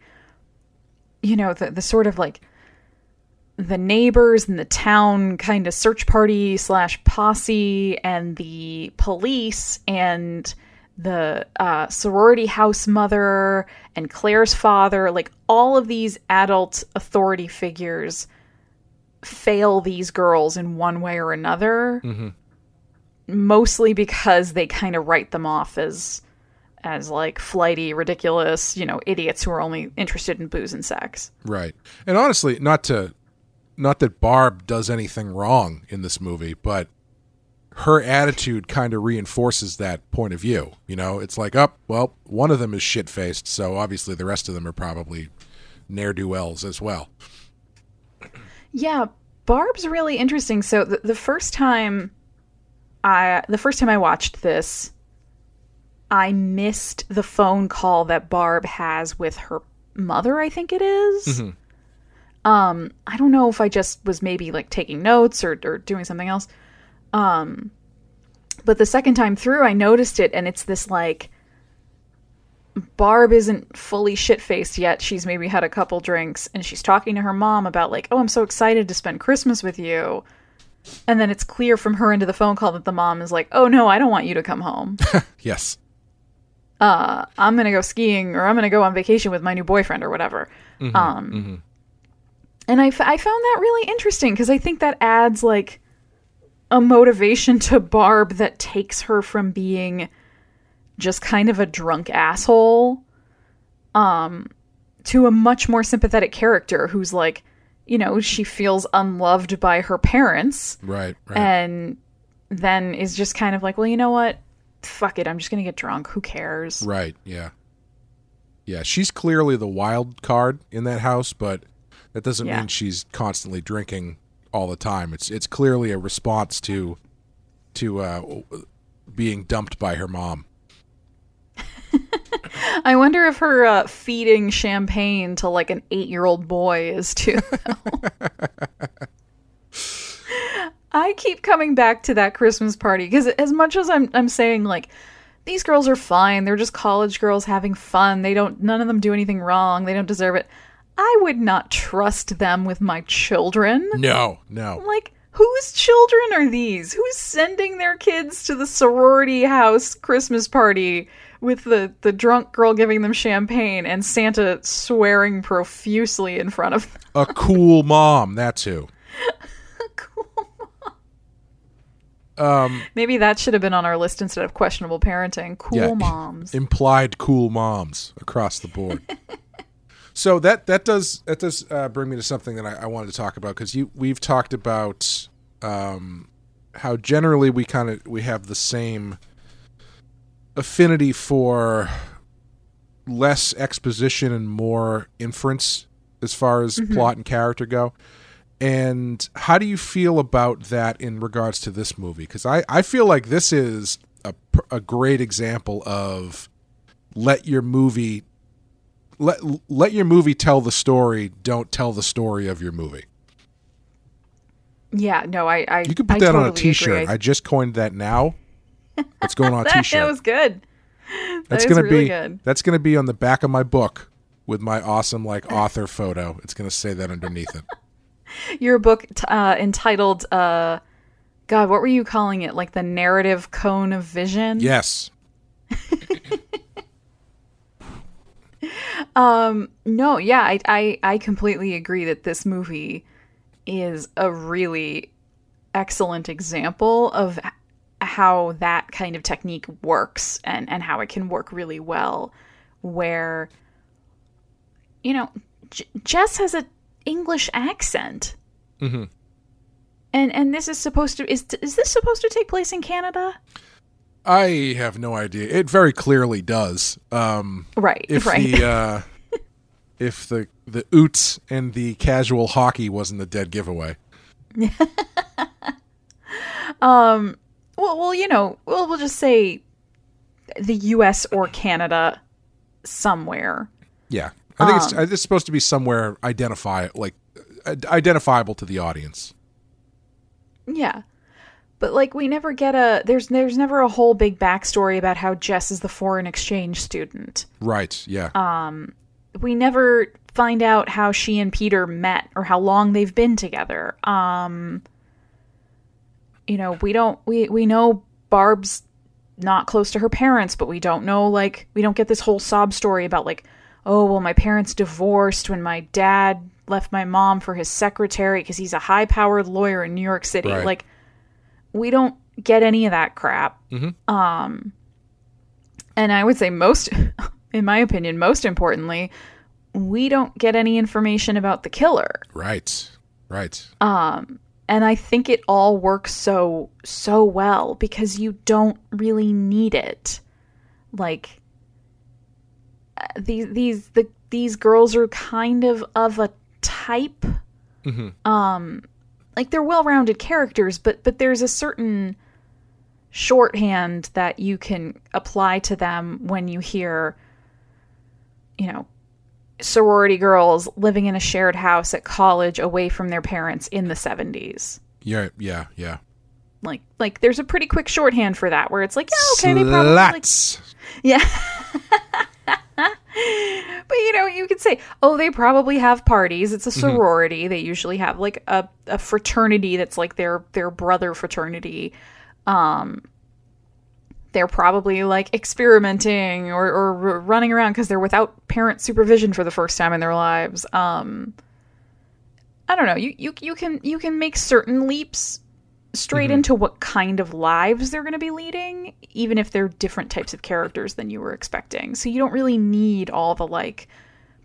you know, the the sort of like the neighbors and the town kind of search party slash posse and the police and the uh, sorority house mother and Claire's father, like all of these adult authority figures fail these girls in one way or another. Mostly because they kind of write them off as as like flighty, ridiculous, you know, idiots who are only interested in booze and sex. Right. And honestly, not to not that Barb does anything wrong in this movie, but her attitude kind of reinforces that point of view. You know, it's like, up, well, one of them is shit faced, so obviously the rest of them are probably ne'er do wells as well. Yeah, Barb's really interesting. So the, the first time I the first time I watched this, I missed the phone call that Barb has with her mother, I think it is. Um, I don't know if I just was maybe like taking notes or, or doing something else. Um, but the second time through, I noticed it, and it's this like Barb isn't fully shit faced yet. She's maybe had a couple drinks and she's talking to her mom about, like, oh, I'm so excited to spend Christmas with you. And then it's clear from her into the phone call that the mom is like, oh, no, I don't want you to come home. Yes. Uh, I'm going to go skiing or I'm going to go on vacation with my new boyfriend or whatever. um, And I, f- I found that really interesting because I think that adds, like, a motivation to Barb that takes her from being just kind of a drunk asshole um to a much more sympathetic character who's like you know she feels unloved by her parents Right. Right. and then is just kind of like well you know what fuck it i'm just gonna get drunk who cares Right. Yeah. Yeah. She's clearly the wild card in that house, but that doesn't Yeah. mean she's constantly drinking all the time. It's it's clearly a response to to uh, being dumped by her mom. i wonder if her uh, feeding champagne to like an eight-year-old boy is too I keep coming back to that Christmas party because as much as I'm I'm saying like these girls are fine, they're just college girls having fun. They don't none of them do anything wrong. They don't deserve it. I would not trust them with my children. No. No. Like whose children are these? Who's sending their kids to the sorority house Christmas party with the the drunk girl giving them champagne and Santa swearing profusely in front of them? A cool mom. That's who. Maybe that should have been on our list instead of questionable parenting. Cool Yeah. moms. implied cool moms across the board. so that that does that does uh, bring me to something that I, I wanted to talk about because you we've talked about um, how generally we kind of we have the same affinity for less exposition and more inference as far as plot and character go. And how do you feel about that in regards to this movie? Because I, I feel like this is a a great example of let your movie let let your movie tell the story. Don't tell the story of your movie. Yeah, no, I, I You could put I that totally on a T-shirt. Agree. I just coined that now. It's going on a T-shirt. that was good. that's that was gonna really be good. that's gonna be on the back of my book with my awesome like author photo. It's gonna say that underneath it. Your book t- uh, entitled, uh, God, what were you calling it? Like the narrative cone of vision? Yes. No, yeah, I, I I completely agree that this movie is a really excellent example of how that kind of technique works and and how it can work really well where you know J- Jess has a English accent. Mhm. And and this is supposed to is is this supposed to take place in Canada? I have no idea. It very clearly does. Um, Right, if right. the uh, if the the oots and the casual hockey wasn't the dead giveaway. um. Well, well, you know, we'll we'll just say the U.S. or Canada somewhere. Yeah, I think it's, Um, it's supposed to be somewhere identify like uh, identifiable to the audience. Yeah, but like we never get a there's there's never a whole big backstory about how Jess is the foreign exchange student. Right? Yeah. Uh, We never find out how she and Peter met or how long they've been together. Um, you know, we don't we we know Barb's not close to her parents, but we don't know like we don't get this whole sob story about like, oh well, my parents divorced when my dad left my mom for his secretary because he's a high powered lawyer in New York City. Right. Like, we don't get any of that crap. Um, and I would say most, in my opinion, most importantly, we don't get any information about the killer right. Right. and I think it all works so so well because you don't really need it. Like these these the these girls are kind of of a type. Um, like they're well-rounded characters, but but there's a certain shorthand that you can apply to them when you hear, you know, sorority girls living in a shared house at college away from their parents in the 70s. yeah. Yeah. Yeah. Like like there's a pretty quick shorthand for that where it's like, yeah, okay, they probably like, yeah. but you know, you could say, oh, they probably have parties. It's a sorority. They usually have like a, a fraternity that's like their their brother fraternity. Um they're probably like experimenting or, or running around because they're without parent supervision for the first time in their lives. Um, I don't know. You, you you can you can make certain leaps straight into what kind of lives they're going to be leading, even if they're different types of characters than you were expecting. So you don't really need all the like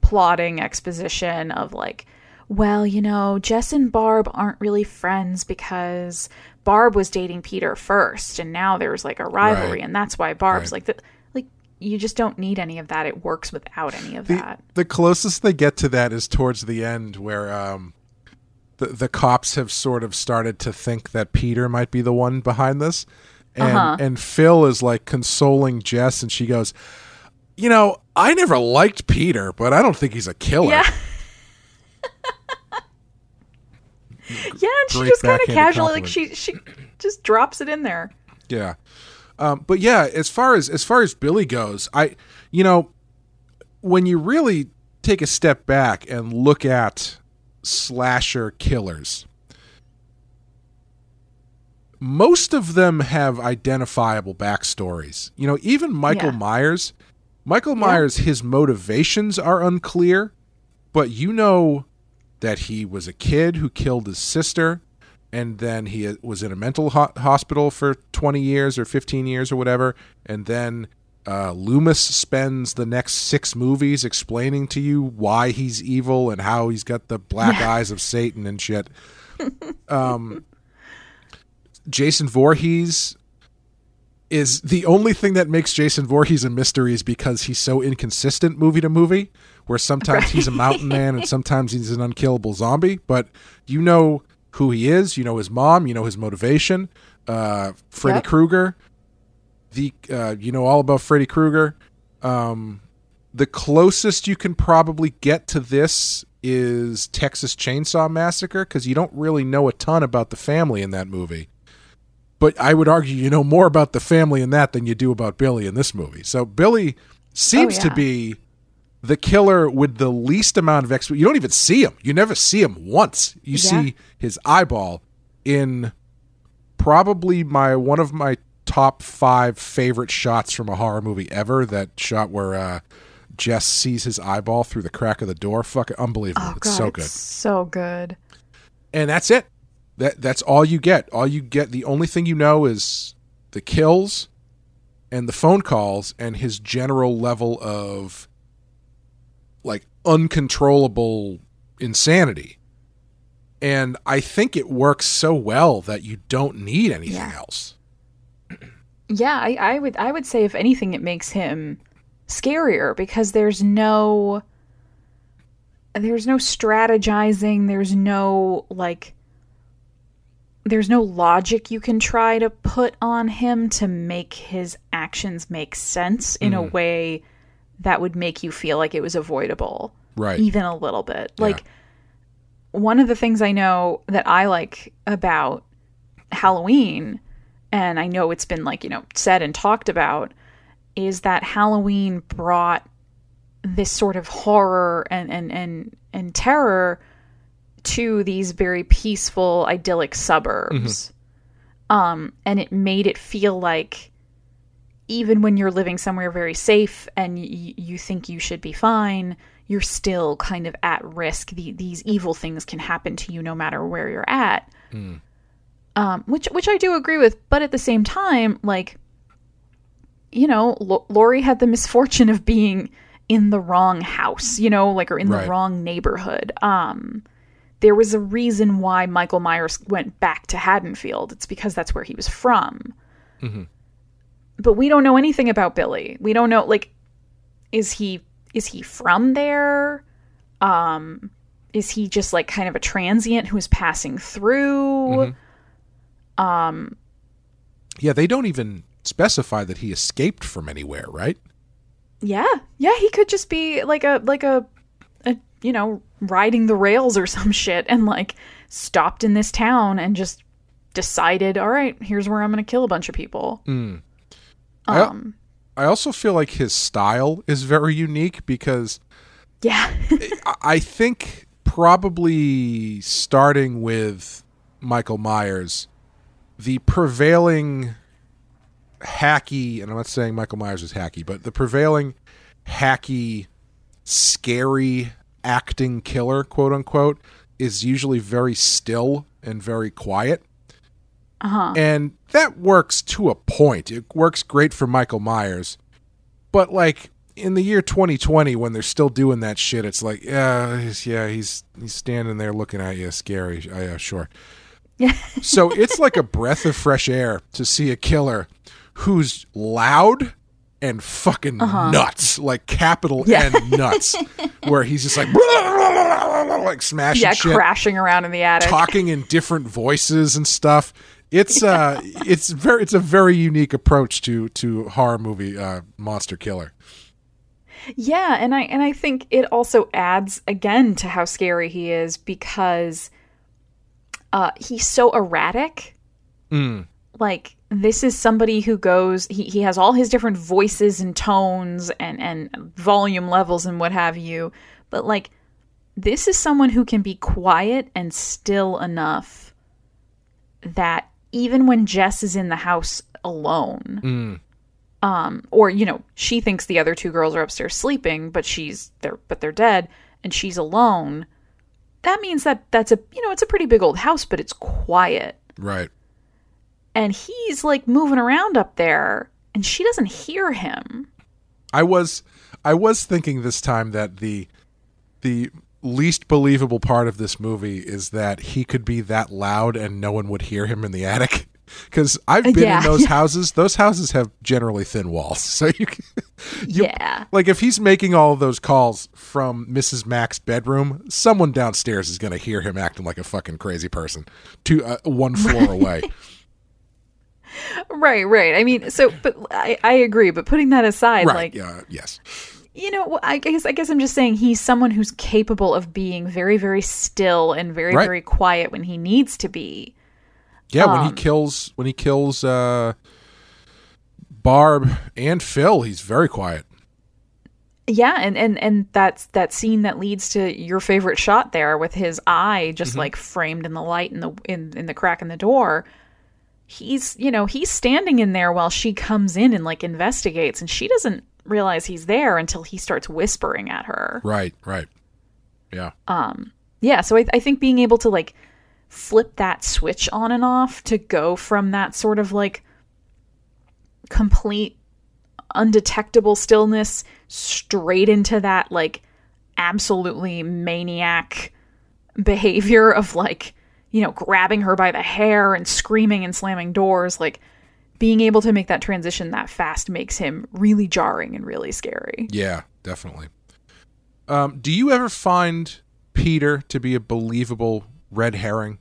plotting exposition of like, well, you know, Jess and Barb aren't really friends because Barb was dating Peter first, and now there's like a rivalry, Right. and that's why Barb's Right. like the like. You just don't need any of that. It works without any of The, that. the closest they get to that is towards the end, where um, the the cops have sort of started to think that Peter might be the one behind this, and Uh-huh. and Phil is like consoling Jess, and she goes, "You know, I never liked Peter, but I don't think he's a killer." Yeah. yeah, and she just kind of casually like she she just drops it in there. Yeah. Um, but yeah, as far as as far as Billy goes, I you know, when you really take a step back and look at slasher killers, most of them have identifiable backstories. You know, even Michael Yeah. Myers, Michael Myers, his motivations are unclear, but you know that he was a kid who killed his sister and then he uh, was in a mental ho- hospital for 20 years or 15 years or whatever and then uh, loomis spends the next six movies explaining to you why he's evil and how he's got the black eyes of satan and shit. Um, jason Voorhees is the only thing that makes jason Voorhees a mystery is because he's so inconsistent movie to movie where sometimes he's a mountain man and sometimes he's an unkillable zombie. But you know who he is you know his mom you know his motivation uh freddy Yep. krueger the uh, you know all about Freddy Krueger. Um, the closest you can probably get to this is Texas Chainsaw Massacre because you don't really know a ton about the family in that movie. But I would argue you know more about the family in that than you do about Billy in this movie. So Billy seems Oh, to be the killer with the least amount of exp You don't even see him. You never see him once. You Yeah. see his eyeball in probably my one of my top five favorite shots from a horror movie ever. That shot where uh, Jess sees his eyeball through the crack of the door. Fucking unbelievable. Oh it's god, so it's good. so good. And that's it. That that's all you get. All you get. The only thing you know is the kills and the phone calls and his general level of like uncontrollable insanity. And I think it works so well that you don't need anything Yeah. else. Yeah, I, I would I would say if anything it makes him scarier because there's no there's no strategizing, there's no like there's no logic you can try to put on him to make his actions make sense in a mm. way that would make you feel like it was avoidable. Right. Even a little bit. Like one of the things I know that I like about Halloween, and I know it's been like, you know, said and talked about, is that Halloween brought this sort of horror and and and, and terror to these very peaceful, idyllic suburbs. Um, and it made it feel like even when you're living somewhere very safe and y- you think you should be fine, you're still kind of at risk. The- these evil things can happen to you no matter where you're at. Um, which which I do agree with, but at the same time, like you know, L- Laurie had the misfortune of being in the wrong house, you know, like or in Right. the wrong neighborhood. Um, there was a reason why Michael Myers went back to Haddonfield. It's because that's where he was from. But we don't know anything about Billy. We don't know like is he is he from there? Um is he just like kind of a transient who is passing through? Yeah, they don't even specify that he escaped from anywhere, right? Yeah. Yeah, he could just be like a like a, a you know, riding the rails or some shit and like stopped in this town and just decided, all right, here's where I'm going to kill a bunch of people. I- Um I also feel like his style is very unique because yeah. I- I think probably starting with Michael Myers, the prevailing hacky, and I'm not saying Michael Myers is hacky, but the prevailing hacky, scary acting killer, quote unquote, is usually very still and very quiet. Uh-huh. And that works to a point. It works great for Michael Myers. But like in the year 2020 when they're still doing that shit, it's like, yeah, he's, yeah, he's he's standing there looking at you, scary. Uh, yeah, sure. so it's like a breath of fresh air to see a killer who's loud and fucking nuts, like capital Yeah. N nuts, where he's just like like smashing yeah, shit crashing around in the attic. talking in different voices and stuff. It's uh, it's very, it's a very unique approach to to horror movie uh, monster killer. Yeah, and I and I think it also adds again to how scary he is because uh he's so erratic. Like this is somebody who goes he, he has all his different voices and tones and and volume levels and what have you, but like this is someone who can be quiet and still enough that even when Jess is in the house alone, um, or you know, she thinks the other two girls are upstairs sleeping, but she's they're but they're dead, and she's alone. That means that that's a you know it's a pretty big old house, but it's quiet, Right. and he's like moving around up there, and she doesn't hear him. I was I was thinking this time that the the least believable part of this movie is that he could be that loud and no one would hear him in the attic. Because I've been Yeah. in those houses. Those houses have generally thin walls, so you, can- you yeah, like if he's making all of those calls from Mrs. Mac's bedroom, someone downstairs is going to hear him acting like a fucking crazy person, to uh, one floor away. right, right. I mean, so, but I, I agree. But putting that aside, right. like, yeah. Yes. you know, I guess I guess I'm just saying he's someone who's capable of being very, very still and very, Right. very quiet when he needs to be. Yeah. when Um, he kills when he kills uh, Barb and Phil, he's very quiet. Yeah, and and and that's that scene that leads to your favorite shot there with his eye just like framed in the light in the in in the crack in the door. He's, you know, he's standing in there while she comes in and like investigates and she doesn't realize he's there until he starts whispering at her. Right. Right. Yeah. Um yeah, so I, I think being able to like flip that switch on and off to go from that sort of like complete undetectable stillness straight into that like absolutely maniac behavior of like you know grabbing her by the hair and screaming and slamming doors like being able to make that transition that fast makes him really jarring and really scary Yeah, definitely. Um, do you ever find Peter to be a believable red herring?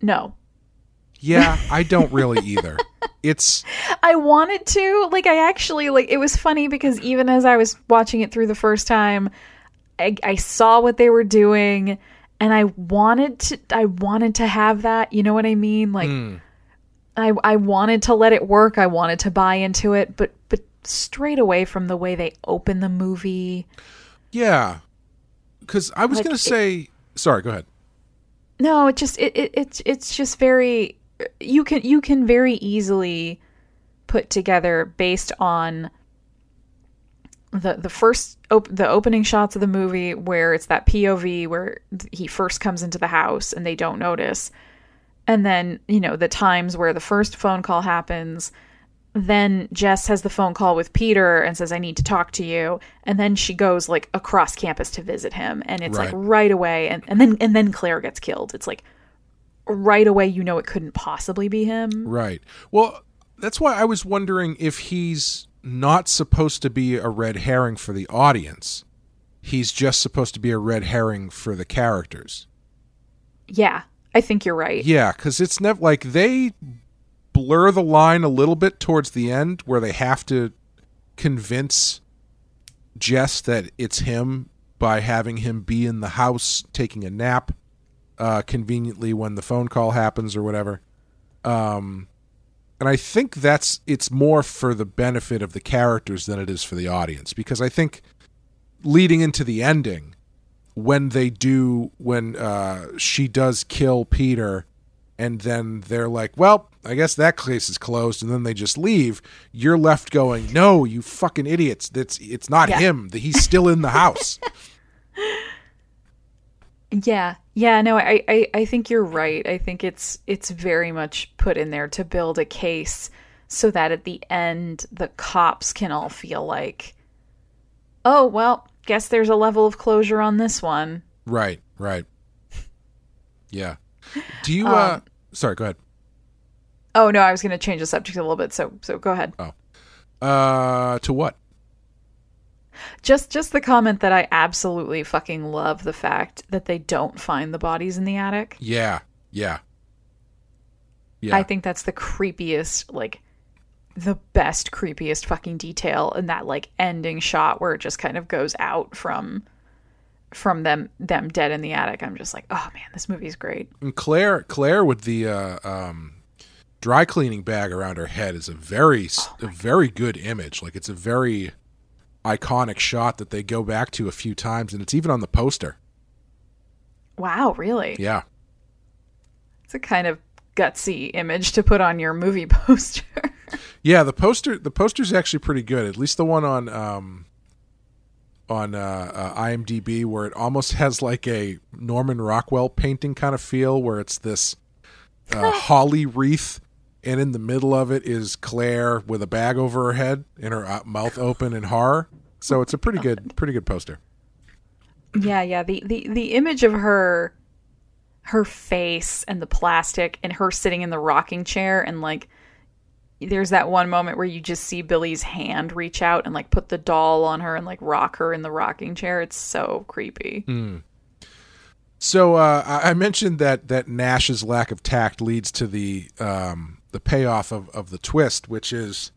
no Yeah, I don't really either. It's I wanted to. Like, I actually, like, it was funny because even as I was watching it through the first time, I, I saw what they were doing and I wanted to, I wanted to have that. You know what I mean? Like, hmm. I, I wanted to let it work. I wanted to buy into it, but, but straight away from the way they open the movie. yeah. Because I was Like, gonna it- say, sorry, go ahead. No, it just it, it it's it's just very you can you can very easily put together based on the the first op- the opening shots of the movie where it's that POV where he first comes into the house and they don't notice and then you know the times where the first phone call happens then Jess has the phone call with Peter and says I need to talk to you and then she goes like across campus to visit him and it's like Right. right away and, and then and then Claire gets killed it's like right away you know it couldn't possibly be him Right. Well, that's why I was wondering if he's not supposed to be a red herring for the audience. He's just supposed to be a red herring for the characters. yeah I think you're right Yeah, because it's never like they blur the line a little bit towards the end where they have to convince Jess that it's him by having him be in the house taking a nap uh, conveniently when the phone call happens or whatever. Um, and I think that's it's more for the benefit of the characters than it is for the audience because I think leading into the ending when they do when uh, she does kill Peter and then they're like, "Well, I guess that case is closed," and then they just leave. You're left going, "No, you fucking idiots! That's it's not Yeah. him. That he's still in the house." Yeah, yeah, no, I, I, I think you're right. I think it's it's very much put in there to build a case so that at the end the cops can all feel like, oh well, guess there's a level of closure on this one. right, right. Yeah. Do you? uh Sorry, go ahead. Oh no, I was going to change the subject a little bit, so so go ahead. Oh, uh, to what? Just just the comment that I absolutely fucking love the fact that they don't find the bodies in the attic. Yeah, yeah, yeah. I think that's the creepiest, like the best creepiest fucking detail in that like ending shot where it just kind of goes out from from them them dead in the attic. I'm just like, oh man, this movie's great. And Claire, Claire with the uh, um, dry cleaning bag around her head is a very, s a very good image. Like it's a very iconic shot that they go back to a few times, and it's even on the poster. Wow, really? Yeah, It's a kind of gutsy image to put on your movie poster. yeah. The poster, the poster's actually pretty good. At least the one on um, on uh, uh, IMDb, where it almost has like a Norman Rockwell painting kind of feel, where it's this uh, holly wreath, and in the middle of it is Claire with a bag over her head and her uh, mouth open in horror. So it's a pretty good, pretty good poster. yeah, yeah. The, the the image of her her face and the plastic and her sitting in the rocking chair and like there's that one moment where you just see Billy's hand reach out and like put the doll on her and like rock her in the rocking chair. It's so creepy. So uh, I I mentioned that that Nash's lack of tact leads to the um, the payoff of, of the twist, which is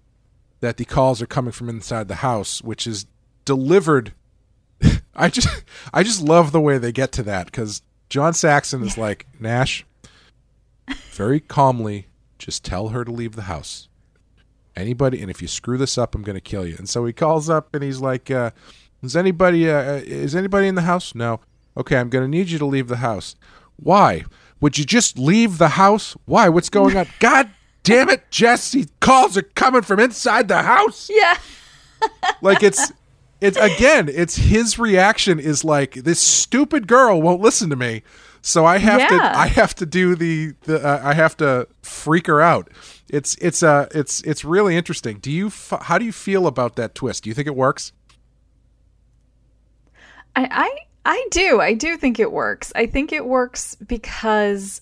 that the calls are coming from inside the house, which is delivered. I just I just love the way they get to that because John Saxon is like Nash, very calmly, just tell her to leave the house. Anybody, and if you screw this up, I'm going to kill you. And so he calls up and he's like, uh, "Is anybody uh, is anybody in the house? No. Okay, I'm going to need you to leave the house. Why? Would you just leave the house? Why? What's going on? God damn it, Jesse! Calls are coming from inside the house. Yeah. Like it's it's again, it's his reaction is like this stupid girl won't listen to me. So I have to I have to do the the uh, I have to freak her out. It's it's uh it's it's really interesting. Do you f- how do you feel about that twist? Do you think it works? I, I I do. I do think it works. I think it works because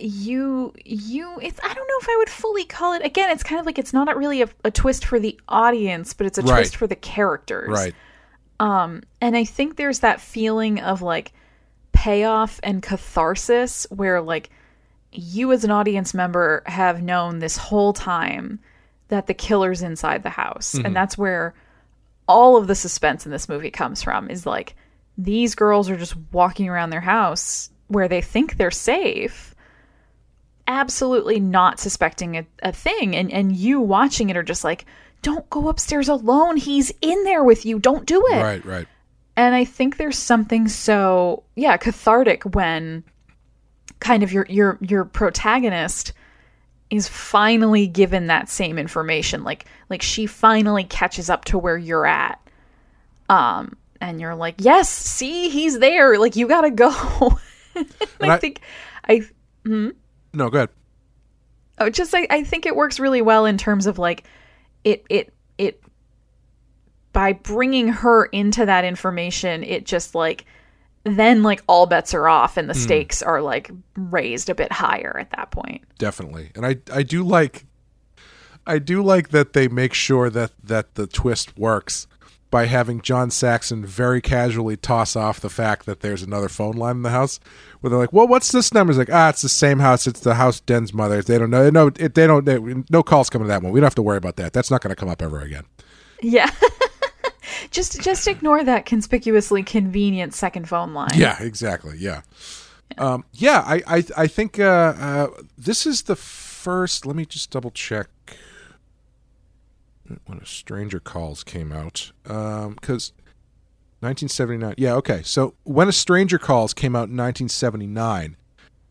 you you it's I don't know if I would fully call it again, it's kind of like it's not really a, a twist for the audience, but it's a Right. twist for the characters. Right. Um and I think there's that feeling of like payoff and catharsis where like you as an audience member have known this whole time that the killer's inside the house. And mm-hmm. that's where all of the suspense in this movie comes from is like these girls are just walking around their house where they think they're safe absolutely not suspecting a, a thing. And and you watching it are just like don't go upstairs alone. He's in there with you. Don't do it. Right, right. And I think there's something so yeah cathartic when kind of your your your protagonist is finally given that same information. Like like she finally catches up to where you're at. Um and you're like yes see he's there. Like you gotta go. And I I- think I No, go ahead. Oh, just I, I think it works really well in terms of like it it it by bringing her into that information, it just like then like all bets are off and the stakes are like raised a bit higher at that point. definitely. And i i do like i do like that they make sure that that the twist works by having john saxon very casually toss off the fact that there's another phone line in the house where they're like well what's this number? He's like ah it's the same house. It's the house den's mother. They don't know. No it, they don't they, no calls coming to that one. We don't have to worry about that. That's not going to come up ever again. Yeah. just just ignore that conspicuously convenient second phone line. Yeah, exactly. Yeah. Um, yeah, I, I, I think uh, uh, this is the first. Let me just double check when a Stranger Calls came out. Because 1979. Yeah, okay. So when a Stranger Calls came out in 1979,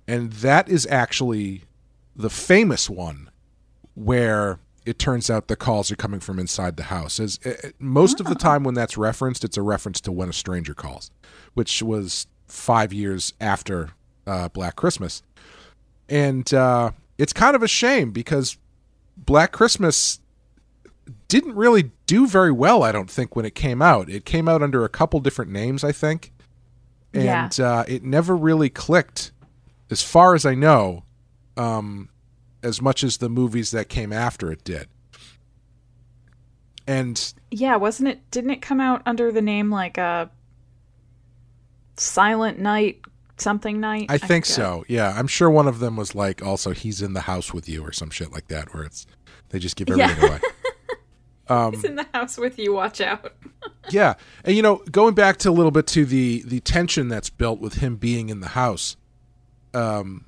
and that is actually the famous one where it turns out the calls are coming from inside the house. As uh, most of the time when that's referenced, it's a reference to when a stranger calls, which was five years after uh, Black Christmas, and uh, it's kind of a shame because Black Christmas didn't really do very well. I don't think when it came out. It came out under a couple different names, I think, Yeah. and uh, it never really clicked, as far as I know. Um, as much as the movies that came after it did. And Yeah, wasn't it didn't it come out under the name like a Silent Night something night? I think forget. so. Yeah, I'm sure one of them was like also he's in the house with you or some shit like that where it's they just give Yeah. everything away. He's in the house with you, watch out. Yeah. And you know, going back to a little bit to the the tension that's built with him being in the house. Um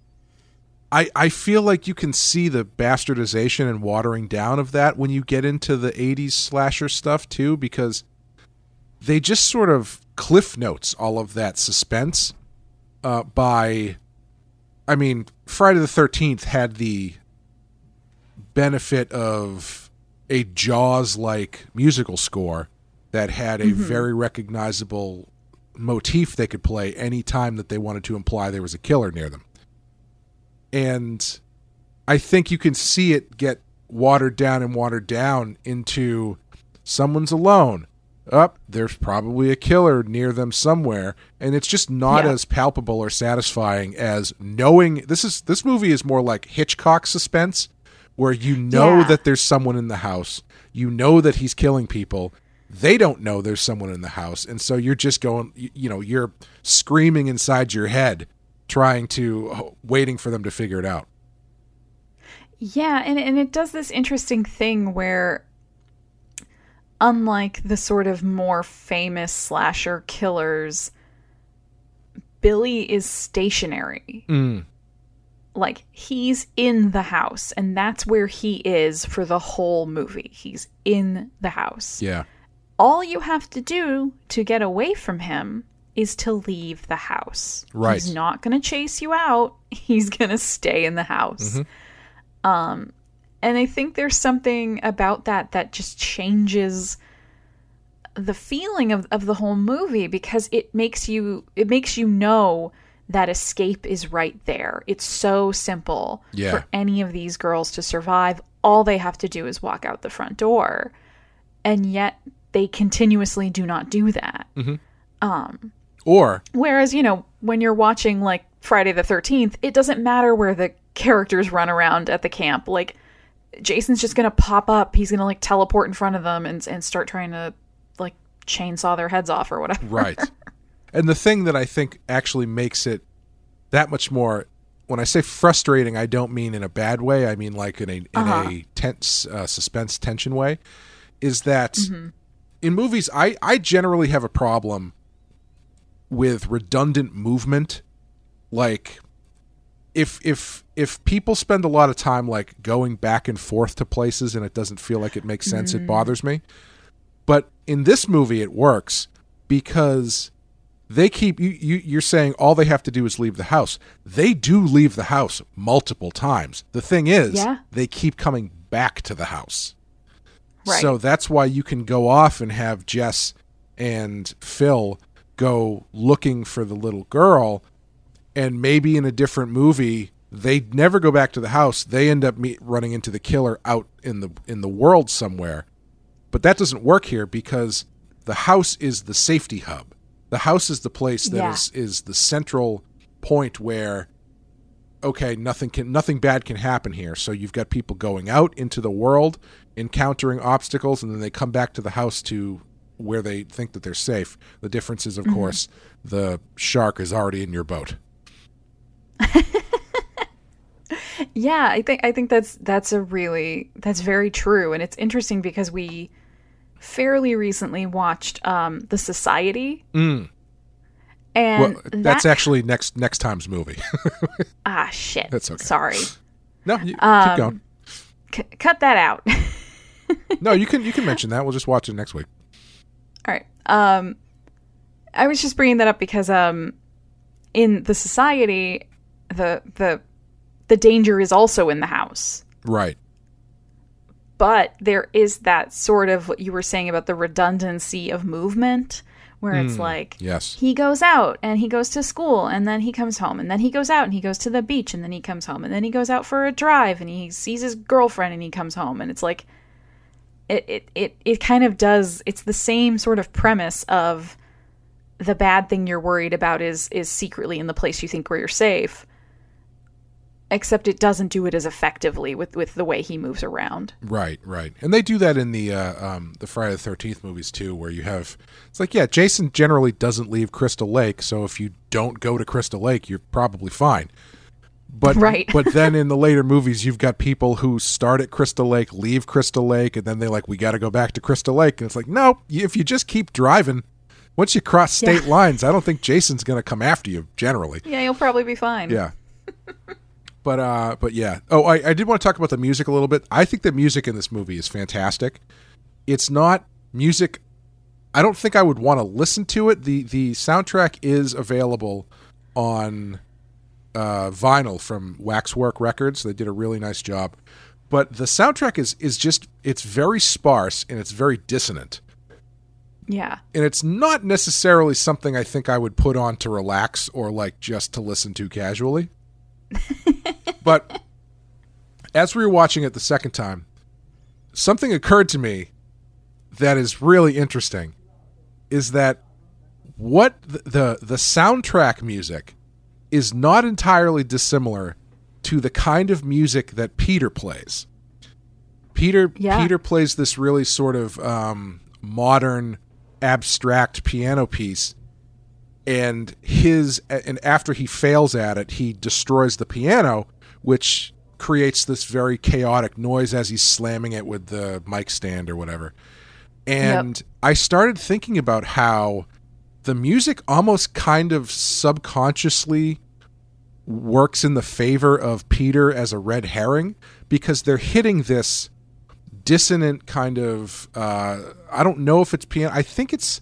I I feel like you can see the bastardization and watering down of that when you get into the 80s slasher stuff too because they just sort of cliff notes all of that suspense uh by I mean, Friday the 13th had the benefit of a Jaws like musical score that had a very recognizable motif they could play any time that they wanted to imply there was a killer near them. And I think you can see it get watered down and watered down into someone's alone. Up, there's probably a killer near them somewhere, and it's just not Yeah. as palpable or satisfying as knowing this is this movie is more like Hitchcock suspense, where you know Yeah. that there's someone in the house, you know that he's killing people, they don't know there's someone in the house and so you're just going you know you're screaming inside your head trying to uh, waiting for them to figure it out Yeah, and and it does this interesting thing where unlike the sort of more famous slasher killers, Billy is stationary. Mm. Like he's in the house and that's where he is for the whole movie. He's in the house. yeah All you have to do to get away from him is to leave the house. Right. He's not going to chase you out. He's going to stay in the house. Mm-hmm. Um and I think there's something about that that just changes the feeling of, of the whole movie because it makes you it makes you know that escape is right there. It's so simple Yeah. for any of these girls to survive. All they have to do is walk out the front door. And yet they continuously do not do that. Mm-hmm. Um, or Whereas, you know, when you're watching like Friday the 13th, it doesn't matter where the characters run around at the camp. Like, Jason's just to pop up. He's to like teleport in front of them and, and start trying to like chainsaw their heads off or whatever. right and the thing that i think actually makes it that much more when i say frustrating i don't mean in a bad way i mean like in a in a tense uh, suspense tension way is that in movies i i generally have a problem with redundant movement like if if if people spend a lot of time like going back and forth to places and it doesn't feel like it makes sense it mm-hmm. bothers me. But in this movie it works because they keep you, you you're saying all they have to do is leave the house. They do leave the house multiple times. The thing is Yeah. they keep coming back to the house. Right. so that's why you can go off and have Jess and Phil go looking for the little girl, and maybe in a different movie they never go back to the house. They end up meet, running into the killer out in the in the world somewhere. But that doesn't work here because the house is the safety hub. The house is the place that is Yeah. is the central point where okay, nothing can nothing bad can happen here. So you've got people going out into the world, encountering obstacles, and then they come back to the house to where they think that they're safe. The difference is, of course, the shark is already in your boat. Yeah, I think I think that's that's a really that's very true, and it's interesting because we fairly recently watched um, the Society, Mm. and Well, that's that- actually next next time's movie. ah shit. That's okay. Sorry, no, you, Um, keep going. C- cut that out. No, you can you can mention that. We'll just watch it next week. All right. Um, I was just bringing that up because um, in the Society, the the the danger is also in the house. Right. but there is that sort of what you were saying about the redundancy of movement where it's like Yes. he goes out and he goes to school and then he comes home and then he goes out and he goes to the beach and then he comes home and then he goes out for a drive and he sees his girlfriend and he comes home and it's like it it it, it kind of does it's the same sort of premise of the bad thing you're worried about is is secretly in the place you think where you're safe except it doesn't do it as effectively with with the way he moves around Right, right, and they do that in the uh, um, the Friday the Thirteenth movies too, where you have it's like yeah, Jason generally doesn't leave Crystal Lake, so if you don't go to Crystal Lake, you're probably fine. But Right. but then in the later movies, you've got people who start at Crystal Lake, leave Crystal Lake, and then they're like, we got to go back to Crystal Lake, and it's like no, if you just keep driving, once you cross state Yeah. lines, I don't think Jason's going to come after you generally. Yeah, you'll probably be fine. Yeah. but uh but yeah. Oh, I, I did want to talk about the music a little bit. I think the music in this movie is fantastic. It's not music I don't think I would want to listen to it. The the soundtrack is available on uh, vinyl from Waxwork Records. They did a really nice job. But the soundtrack is is just it's very sparse and it's very dissonant Yeah. and it's not necessarily something I think I would put on to relax or like just to listen to casually. but as we were watching it the second time, something occurred to me that is really interesting is that what the the, the soundtrack music is not entirely dissimilar to the kind of music that Peter plays. Peter Yeah. Peter plays this really sort of um, modern abstract piano piece and his and after he fails at it he destroys the piano which creates this very chaotic noise as he's slamming it with the mic stand or whatever and i started thinking about how the music almost kind of subconsciously works in the favor of peter as a red herring because they're hitting this dissonant kind of uh, i don't know if it's piano i think it's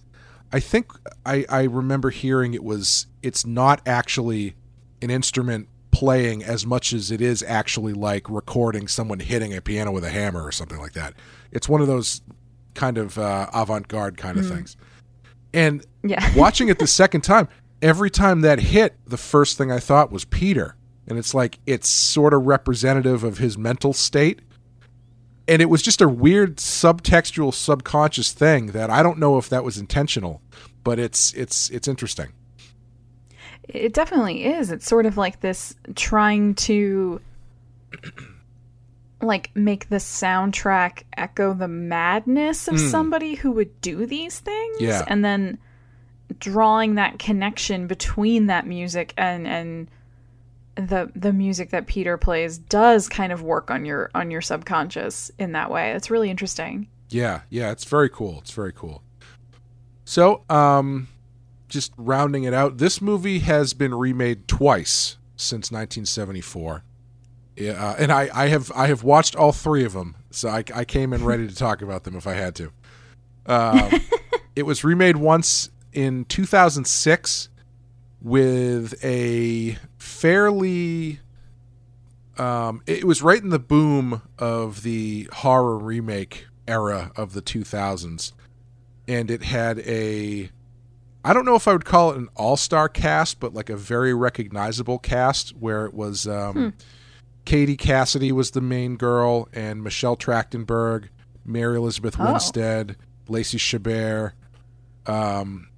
I think I, I remember hearing it was it's not actually an instrument playing as much as it is actually like recording someone hitting a piano with a hammer or something like that. It's one of those kind of uh, avant-garde kind of things. And Yeah. watching it the second time, every time that hit, the first thing I thought was Peter. And it's like it's sort of representative of his mental state and it was just a weird subtextual subconscious thing that I don't know if that was intentional, but it's it's it's interesting. It definitely is. It's sort of like this trying to like make the soundtrack echo the madness of hmm. somebody who would do these things. Yeah. and then drawing that connection between that music and and the the music that Peter plays does kind of work on your on your subconscious in that way. It's really interesting. Yeah, yeah, it's very cool. It's very cool. So, um just rounding it out, this movie has been remade twice since 1974. Yeah, uh, and I, I have I have watched all three of them, so I, I came in ready to talk about them if I had to. Um, it was remade once in 2006 with a fairly um, it was right in the boom of the horror remake era of the 2000s and it had a I don't know if I would call it an all-star cast but like a very recognizable cast where it was um, Katie Cassidy was the main girl and Michelle Trachtenberg, Mary Elizabeth Oh. Winstead, Lacey Chabert, um,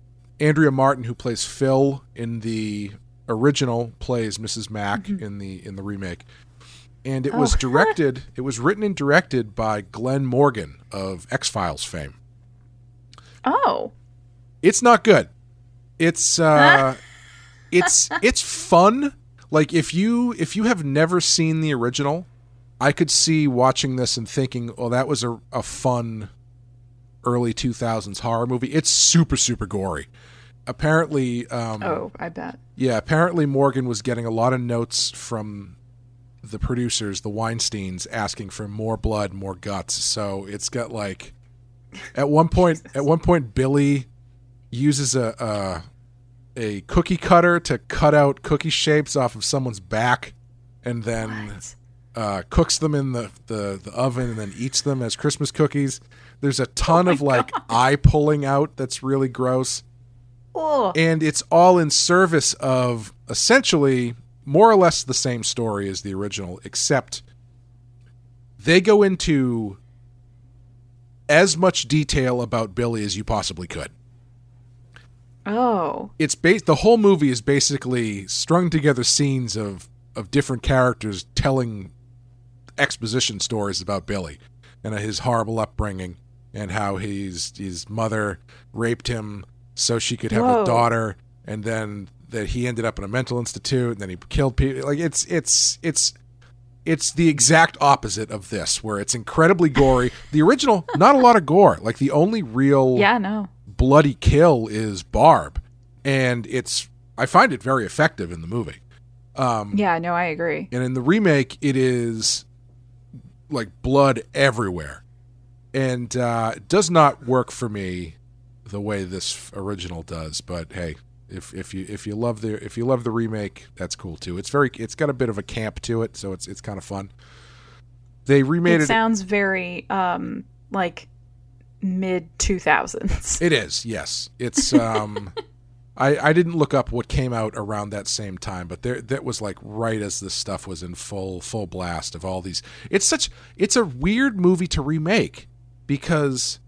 Andrea Martin, who plays Phil in the original, plays Mrs. Mac in the in the remake. And it was Oh. directed. it was written and directed by Glen Morgan of X Files fame. Oh. It's not good. It's uh, it's it's fun. Like if you if you have never seen the original, I could see watching this and thinking, "Oh, that was a, a fun early 2000s horror movie." It's super super gory. Apparently, um, Oh, I bet. yeah, apparently Morgan was getting a lot of notes from the producers, the Weinsteins, asking for more blood, more guts. So it's got like at one point at one point Billy uses a a, a cookie cutter to cut out cookie shapes off of someone's back and then uh, cooks them in the, the, the oven and then eats them as Christmas cookies. There's a ton of like eye pulling out that's really gross Oh. and it's all in service of essentially more or less the same story as the original except they go into as much detail about Billy as you possibly could. Oh. It's based the whole movie is basically strung together scenes of of different characters telling exposition stories about Billy and his horrible upbringing and how he's his mother raped him so she could have Whoa. a daughter and then that he ended up in a mental institute and then he killed people like it's it's it's it's the exact opposite of this where it's incredibly gory the original not a lot of gore like the only real Yeah, no. bloody kill is Barb, and it's I find it very effective in the movie. Um, Yeah, no, I agree. and in the remake, it is like blood everywhere, and uh, does not work for me the way this original does. But hey, if if you if you love the if you love the remake, that's cool too. It's very it's got a bit of a camp to it, so it's it's kind of fun. They remade It it. sounds very um like mid 2000s. It is, yes. It's um I I didn't look up what came out around that same time, but there that was like right as this stuff was in full full blast of all these. It's such it's a weird movie to remake because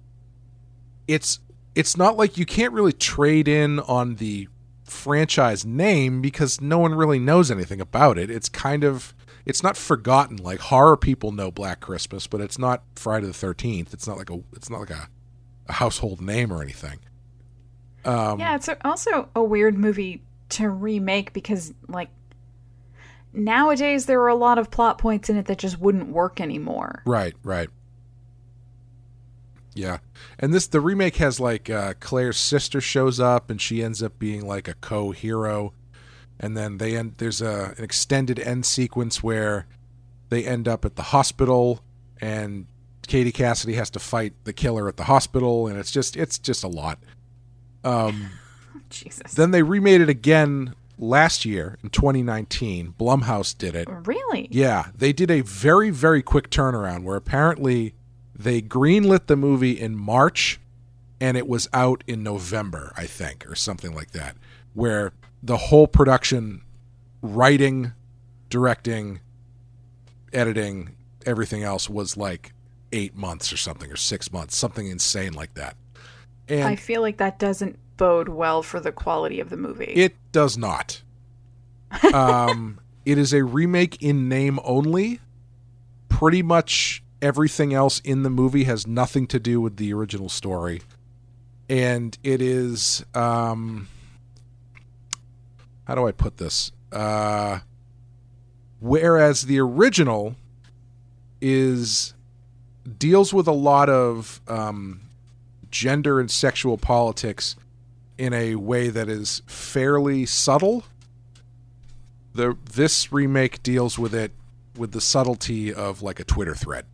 it's it's not like you can't really trade in on the franchise name because no one really knows anything about it. It's kind of it's not forgotten like horror people know Black Christmas, but it's not Friday the 13th. It's not like a it's not like a a household name or anything. Um, yeah, it's also a weird movie to remake because, like, nowadays there are a lot of plot points in it that just wouldn't work anymore. Right, right. Yeah, and this the remake has like uh, Claire's sister shows up and she ends up being like a co-hero, and then they end. There's a an extended end sequence where they end up at the hospital and Katie Cassidy has to fight the killer at the hospital, and it's just it's just a lot. Um, Jesus. then they remade it again last year in 2019. Blumhouse did it. really? Yeah, they did a very, very quick turnaround where apparently they greenlit the movie in March and it was out in November, I think, or something like that, where the whole production, writing, directing, editing, everything else was like eight months or something, or six months, something insane like that. And I feel like that doesn't bode well for the quality of the movie. It does not. um, it is a remake in name only. Pretty much everything else in the movie has nothing to do with the original story. And it is um how do I put this? Uh whereas the original is deals with a lot of um gender and sexual politics in a way that is fairly subtle. The this remake deals with it with the subtlety of like a Twitter thread.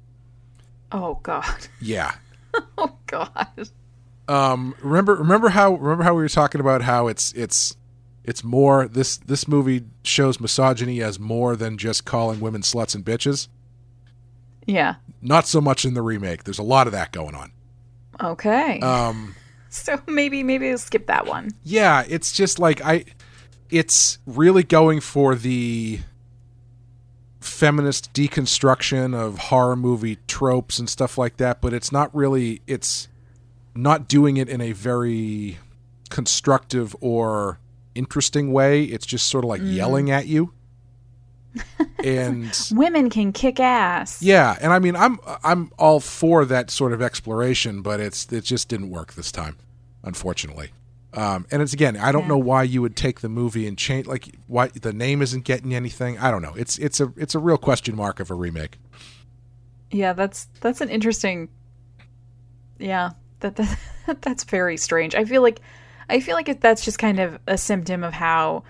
Oh God. Yeah. Oh God. Um remember remember how remember how we were talking about how it's it's it's more this this movie shows misogyny as more than just calling women sluts and bitches. Yeah. Not so much in the remake. There's a lot of that going on. Okay. Um so maybe maybe we'll skip that one. yeah it's just like i it's really going for the feminist deconstruction of horror movie tropes and stuff like that but it's not really it's not doing it in a very constructive or interesting way. It's just sort of like mm. yelling at you. And Women can kick ass. yeah and i mean i'm i'm all for that sort of exploration but it's it just didn't work this time unfortunately um, and it's again i don't Yeah. know why you would take the movie and change like why the name isn't getting anything i don't know it's it's a it's a real question mark of a remake Yeah, that's that's an interesting. Yeah, that, that that's very strange. I feel like I feel like it, that's just kind of a symptom of how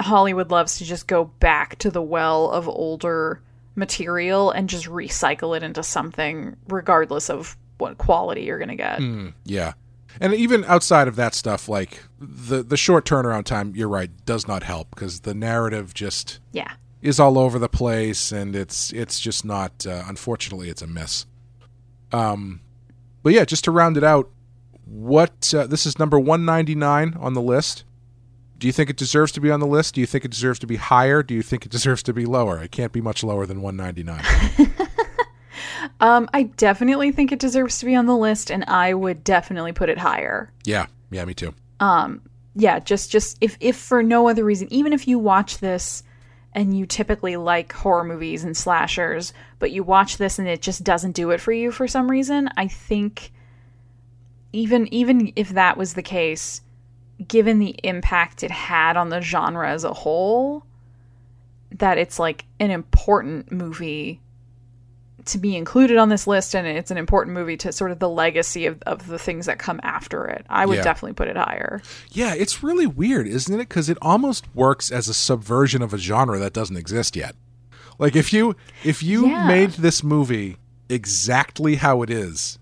Hollywood loves to just go back to the well of older material and just recycle it into something, regardless of what quality you're gonna get. yeah and even outside of that stuff like the the short turnaround time you're right does not help because the narrative just Yeah. is all over the place and it's it's just not uh, unfortunately it's a mess. um but yeah just to round it out what uh, this is number 199 on the list. Do you think it deserves to be on the list? Do you think it deserves to be higher? Do you think it deserves to be lower? It can't be much lower than 199 Um, I definitely think it deserves to be on the list, and I would definitely put it higher. yeah yeah me too yeah just just if if for no other reason even if you watch this and you typically like horror movies and slashers but you watch this and it just doesn't do it for you for some reason i think even even if that was the case given the impact it had on the genre as a whole that it's like an important movie to be included on this list and it's an important movie to sort of the legacy of, of the things that come after it i would Yeah. definitely put it higher yeah it's really weird isn't it because it almost works as a subversion of a genre that doesn't exist yet like if you if you Yeah. made this movie exactly how it is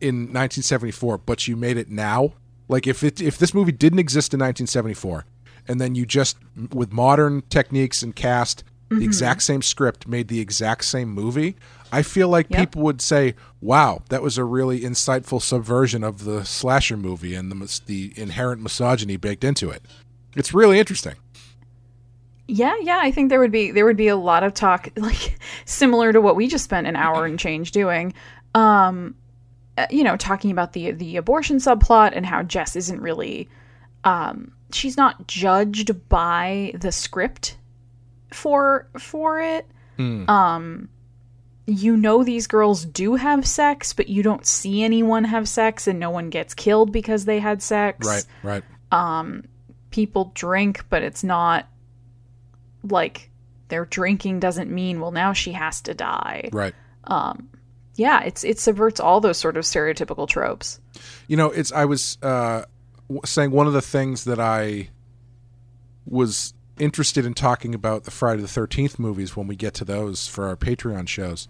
in 1974 but you made it now like if it if this movie didn't exist in 1974 and then you just with modern techniques and cast the exact same script made the exact same movie i feel like Yep. people would say wow that was a really insightful subversion of the slasher movie and the the inherent misogyny baked into it it's really interesting Yeah, yeah, I think there would be there would be a lot of talk like similar to what we just spent an hour and change doing. Um uh, you know, talking about the the abortion subplot and how Jess isn't really um she's not judged by the script for for it. Um you know these girls do have sex, but you don't see anyone have sex and no one gets killed because they had sex. Right, right. Um people drink, but it's not like their drinking doesn't mean well now she has to die. Right. Um yeah, it's it subverts all those sort of stereotypical tropes. You know, it's I was uh, saying one of the things that I was interested in talking about the Friday the Thirteenth movies when we get to those for our Patreon shows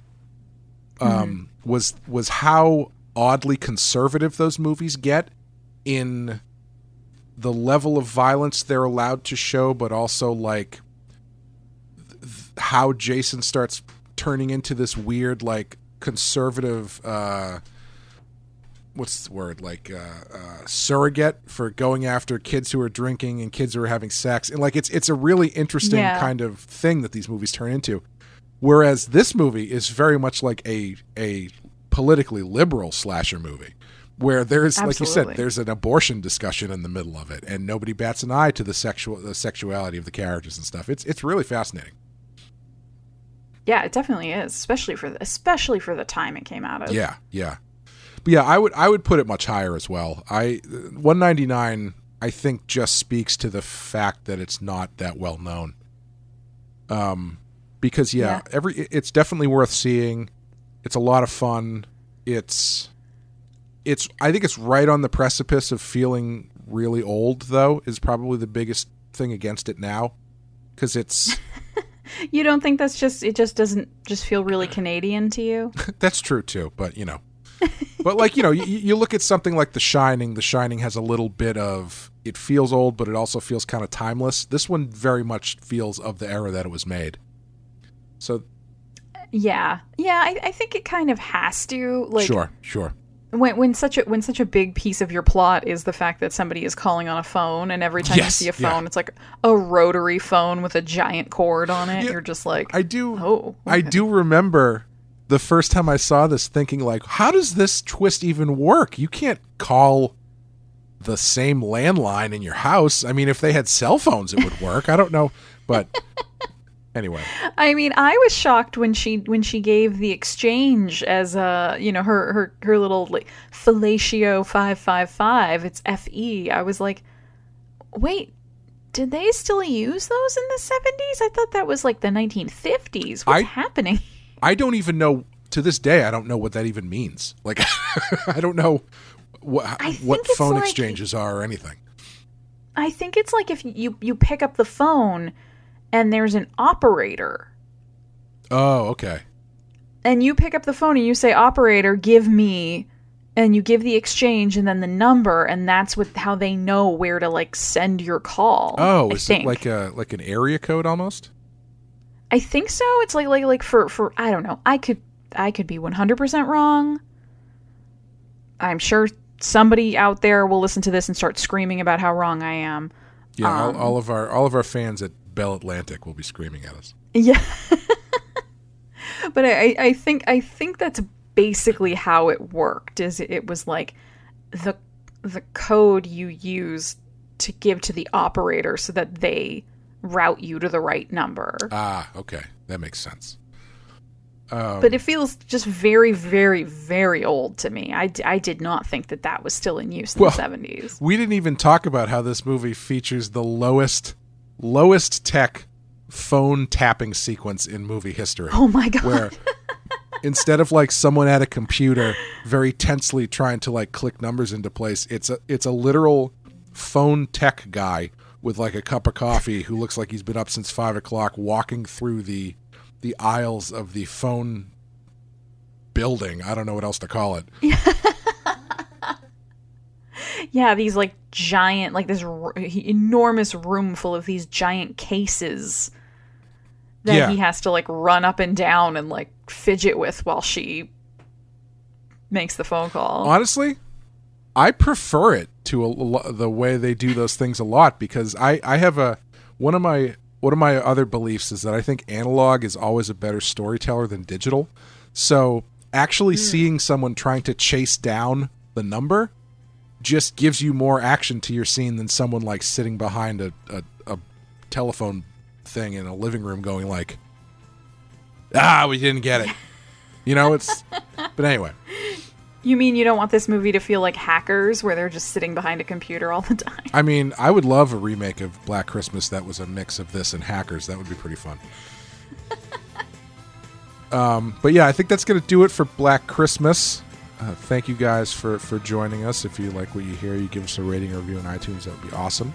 um, was was how oddly conservative those movies get in the level of violence they're allowed to show, but also like th- how Jason starts turning into this weird like conservative. Uh, what's the word like uh, uh, surrogate for going after kids who are drinking and kids who are having sex and like it's it's a really interesting Yeah. kind of thing that these movies turn into whereas this movie is very much like a a politically liberal slasher movie where there's like you said there's an abortion discussion in the middle of it and nobody bats an eye to the sexual the sexuality of the characters and stuff it's it's really fascinating Yeah, it definitely is, especially for the, especially for the time it came out of. Yeah, yeah. But yeah, I would I would put it much higher as well. I 199 I think just speaks to the fact that it's not that well known. Um because yeah, Yeah. every it's definitely worth seeing. It's a lot of fun. It's it's I think it's right on the precipice of feeling really old though is probably the biggest thing against it now cuz it's You don't think that's just it just doesn't just feel really Canadian to you? That's true too, but you know, but like you know, you, you look at something like The Shining. The Shining has a little bit of it feels old, but it also feels kind of timeless. This one very much feels of the era that it was made. So Yeah. Yeah, I, I think it kind of has to like sure, sure, when when such a when such a big piece of your plot is the fact that somebody is calling on a phone and every time Yes, you see a yeah. phone it's like a rotary phone with a giant cord on it Yeah, you're just like I do. oh I do remember the first time I saw this, thinking like, how does this twist even work? You can't call the same landline in your house. I mean, if they had cell phones, it would work. I don't know, but anyway. I mean, I was shocked when she when she gave the exchange as a you know her her her little like fellatio five five five. It's FE. I was like, wait, did they still use those in the seventies? I thought that was like the nineteen fifties. What's I- happening? I don't even know to this day. I don't know what that even means. Like, I don't know what what phone like- exchanges are or anything. I think it's like if you you pick up the phone and there's an operator. Oh, okay. and you pick up the phone and you say operator give me and you give the exchange and then the number and that's what how they know where to like send your call Oh, I is think. it like a like an area code almost? I think so it's like like like for for i don't know i could i could be 100% wrong i'm sure somebody out there will listen to this and start screaming about how wrong i am Yeah, Um, all, all of our all of our fans at Bell Atlantic will be screaming at us. Yeah. but I, I think I think that's basically how it worked. Is it was like the the code you use to give to the operator so that they route you to the right number. Ah, okay, that makes sense. but it feels just very, very, very old to me. I, I did not think that that was still in use in Well- the seventies. We didn't even talk about how this movie features the lowest lowest tech phone tapping sequence in movie history. Oh my god! where instead of like someone at a computer very tensely trying to like click numbers into place, it's a it's a literal phone tech guy with like a cup of coffee who looks like he's been up since five o'clock, walking through the the aisles of the phone building. I don't know what else to call it. Yeah, these like giant, like this r- enormous room full of these giant cases that Yeah. he has to like run up and down and like fidget with while she makes the phone call. Honestly, I prefer it to a, the way they do those things a lot because I I have a one of my one of my other beliefs is that I think analog is always a better storyteller than digital. So actually seeing someone trying to chase down the number just gives you more action to your scene than someone like sitting behind a, a, a telephone thing in a living room going like ah we didn't get it You know, it's. but anyway, You mean you don't want this movie to feel like hackers where they're just sitting behind a computer all the time? I mean, I would love a remake of Black Christmas that was a mix of this and Hackers. That would be pretty fun. um, but yeah, I think that's going to do it for Black Christmas. Uh, thank you guys for, for joining us. If you like what you hear, you give us a rating or review on iTunes. That would be awesome.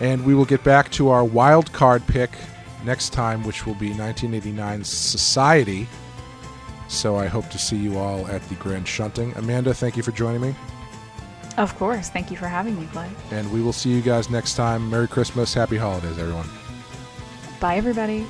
And we will get back to our wild card pick next time, which will be 1989's Society. So I hope to see you all at the Grand Shunting. Amanda, thank you for joining me. Of course. Thank you for having me, Clay. And we will see you guys next time. Merry Christmas. Happy holidays, everyone. Bye, everybody.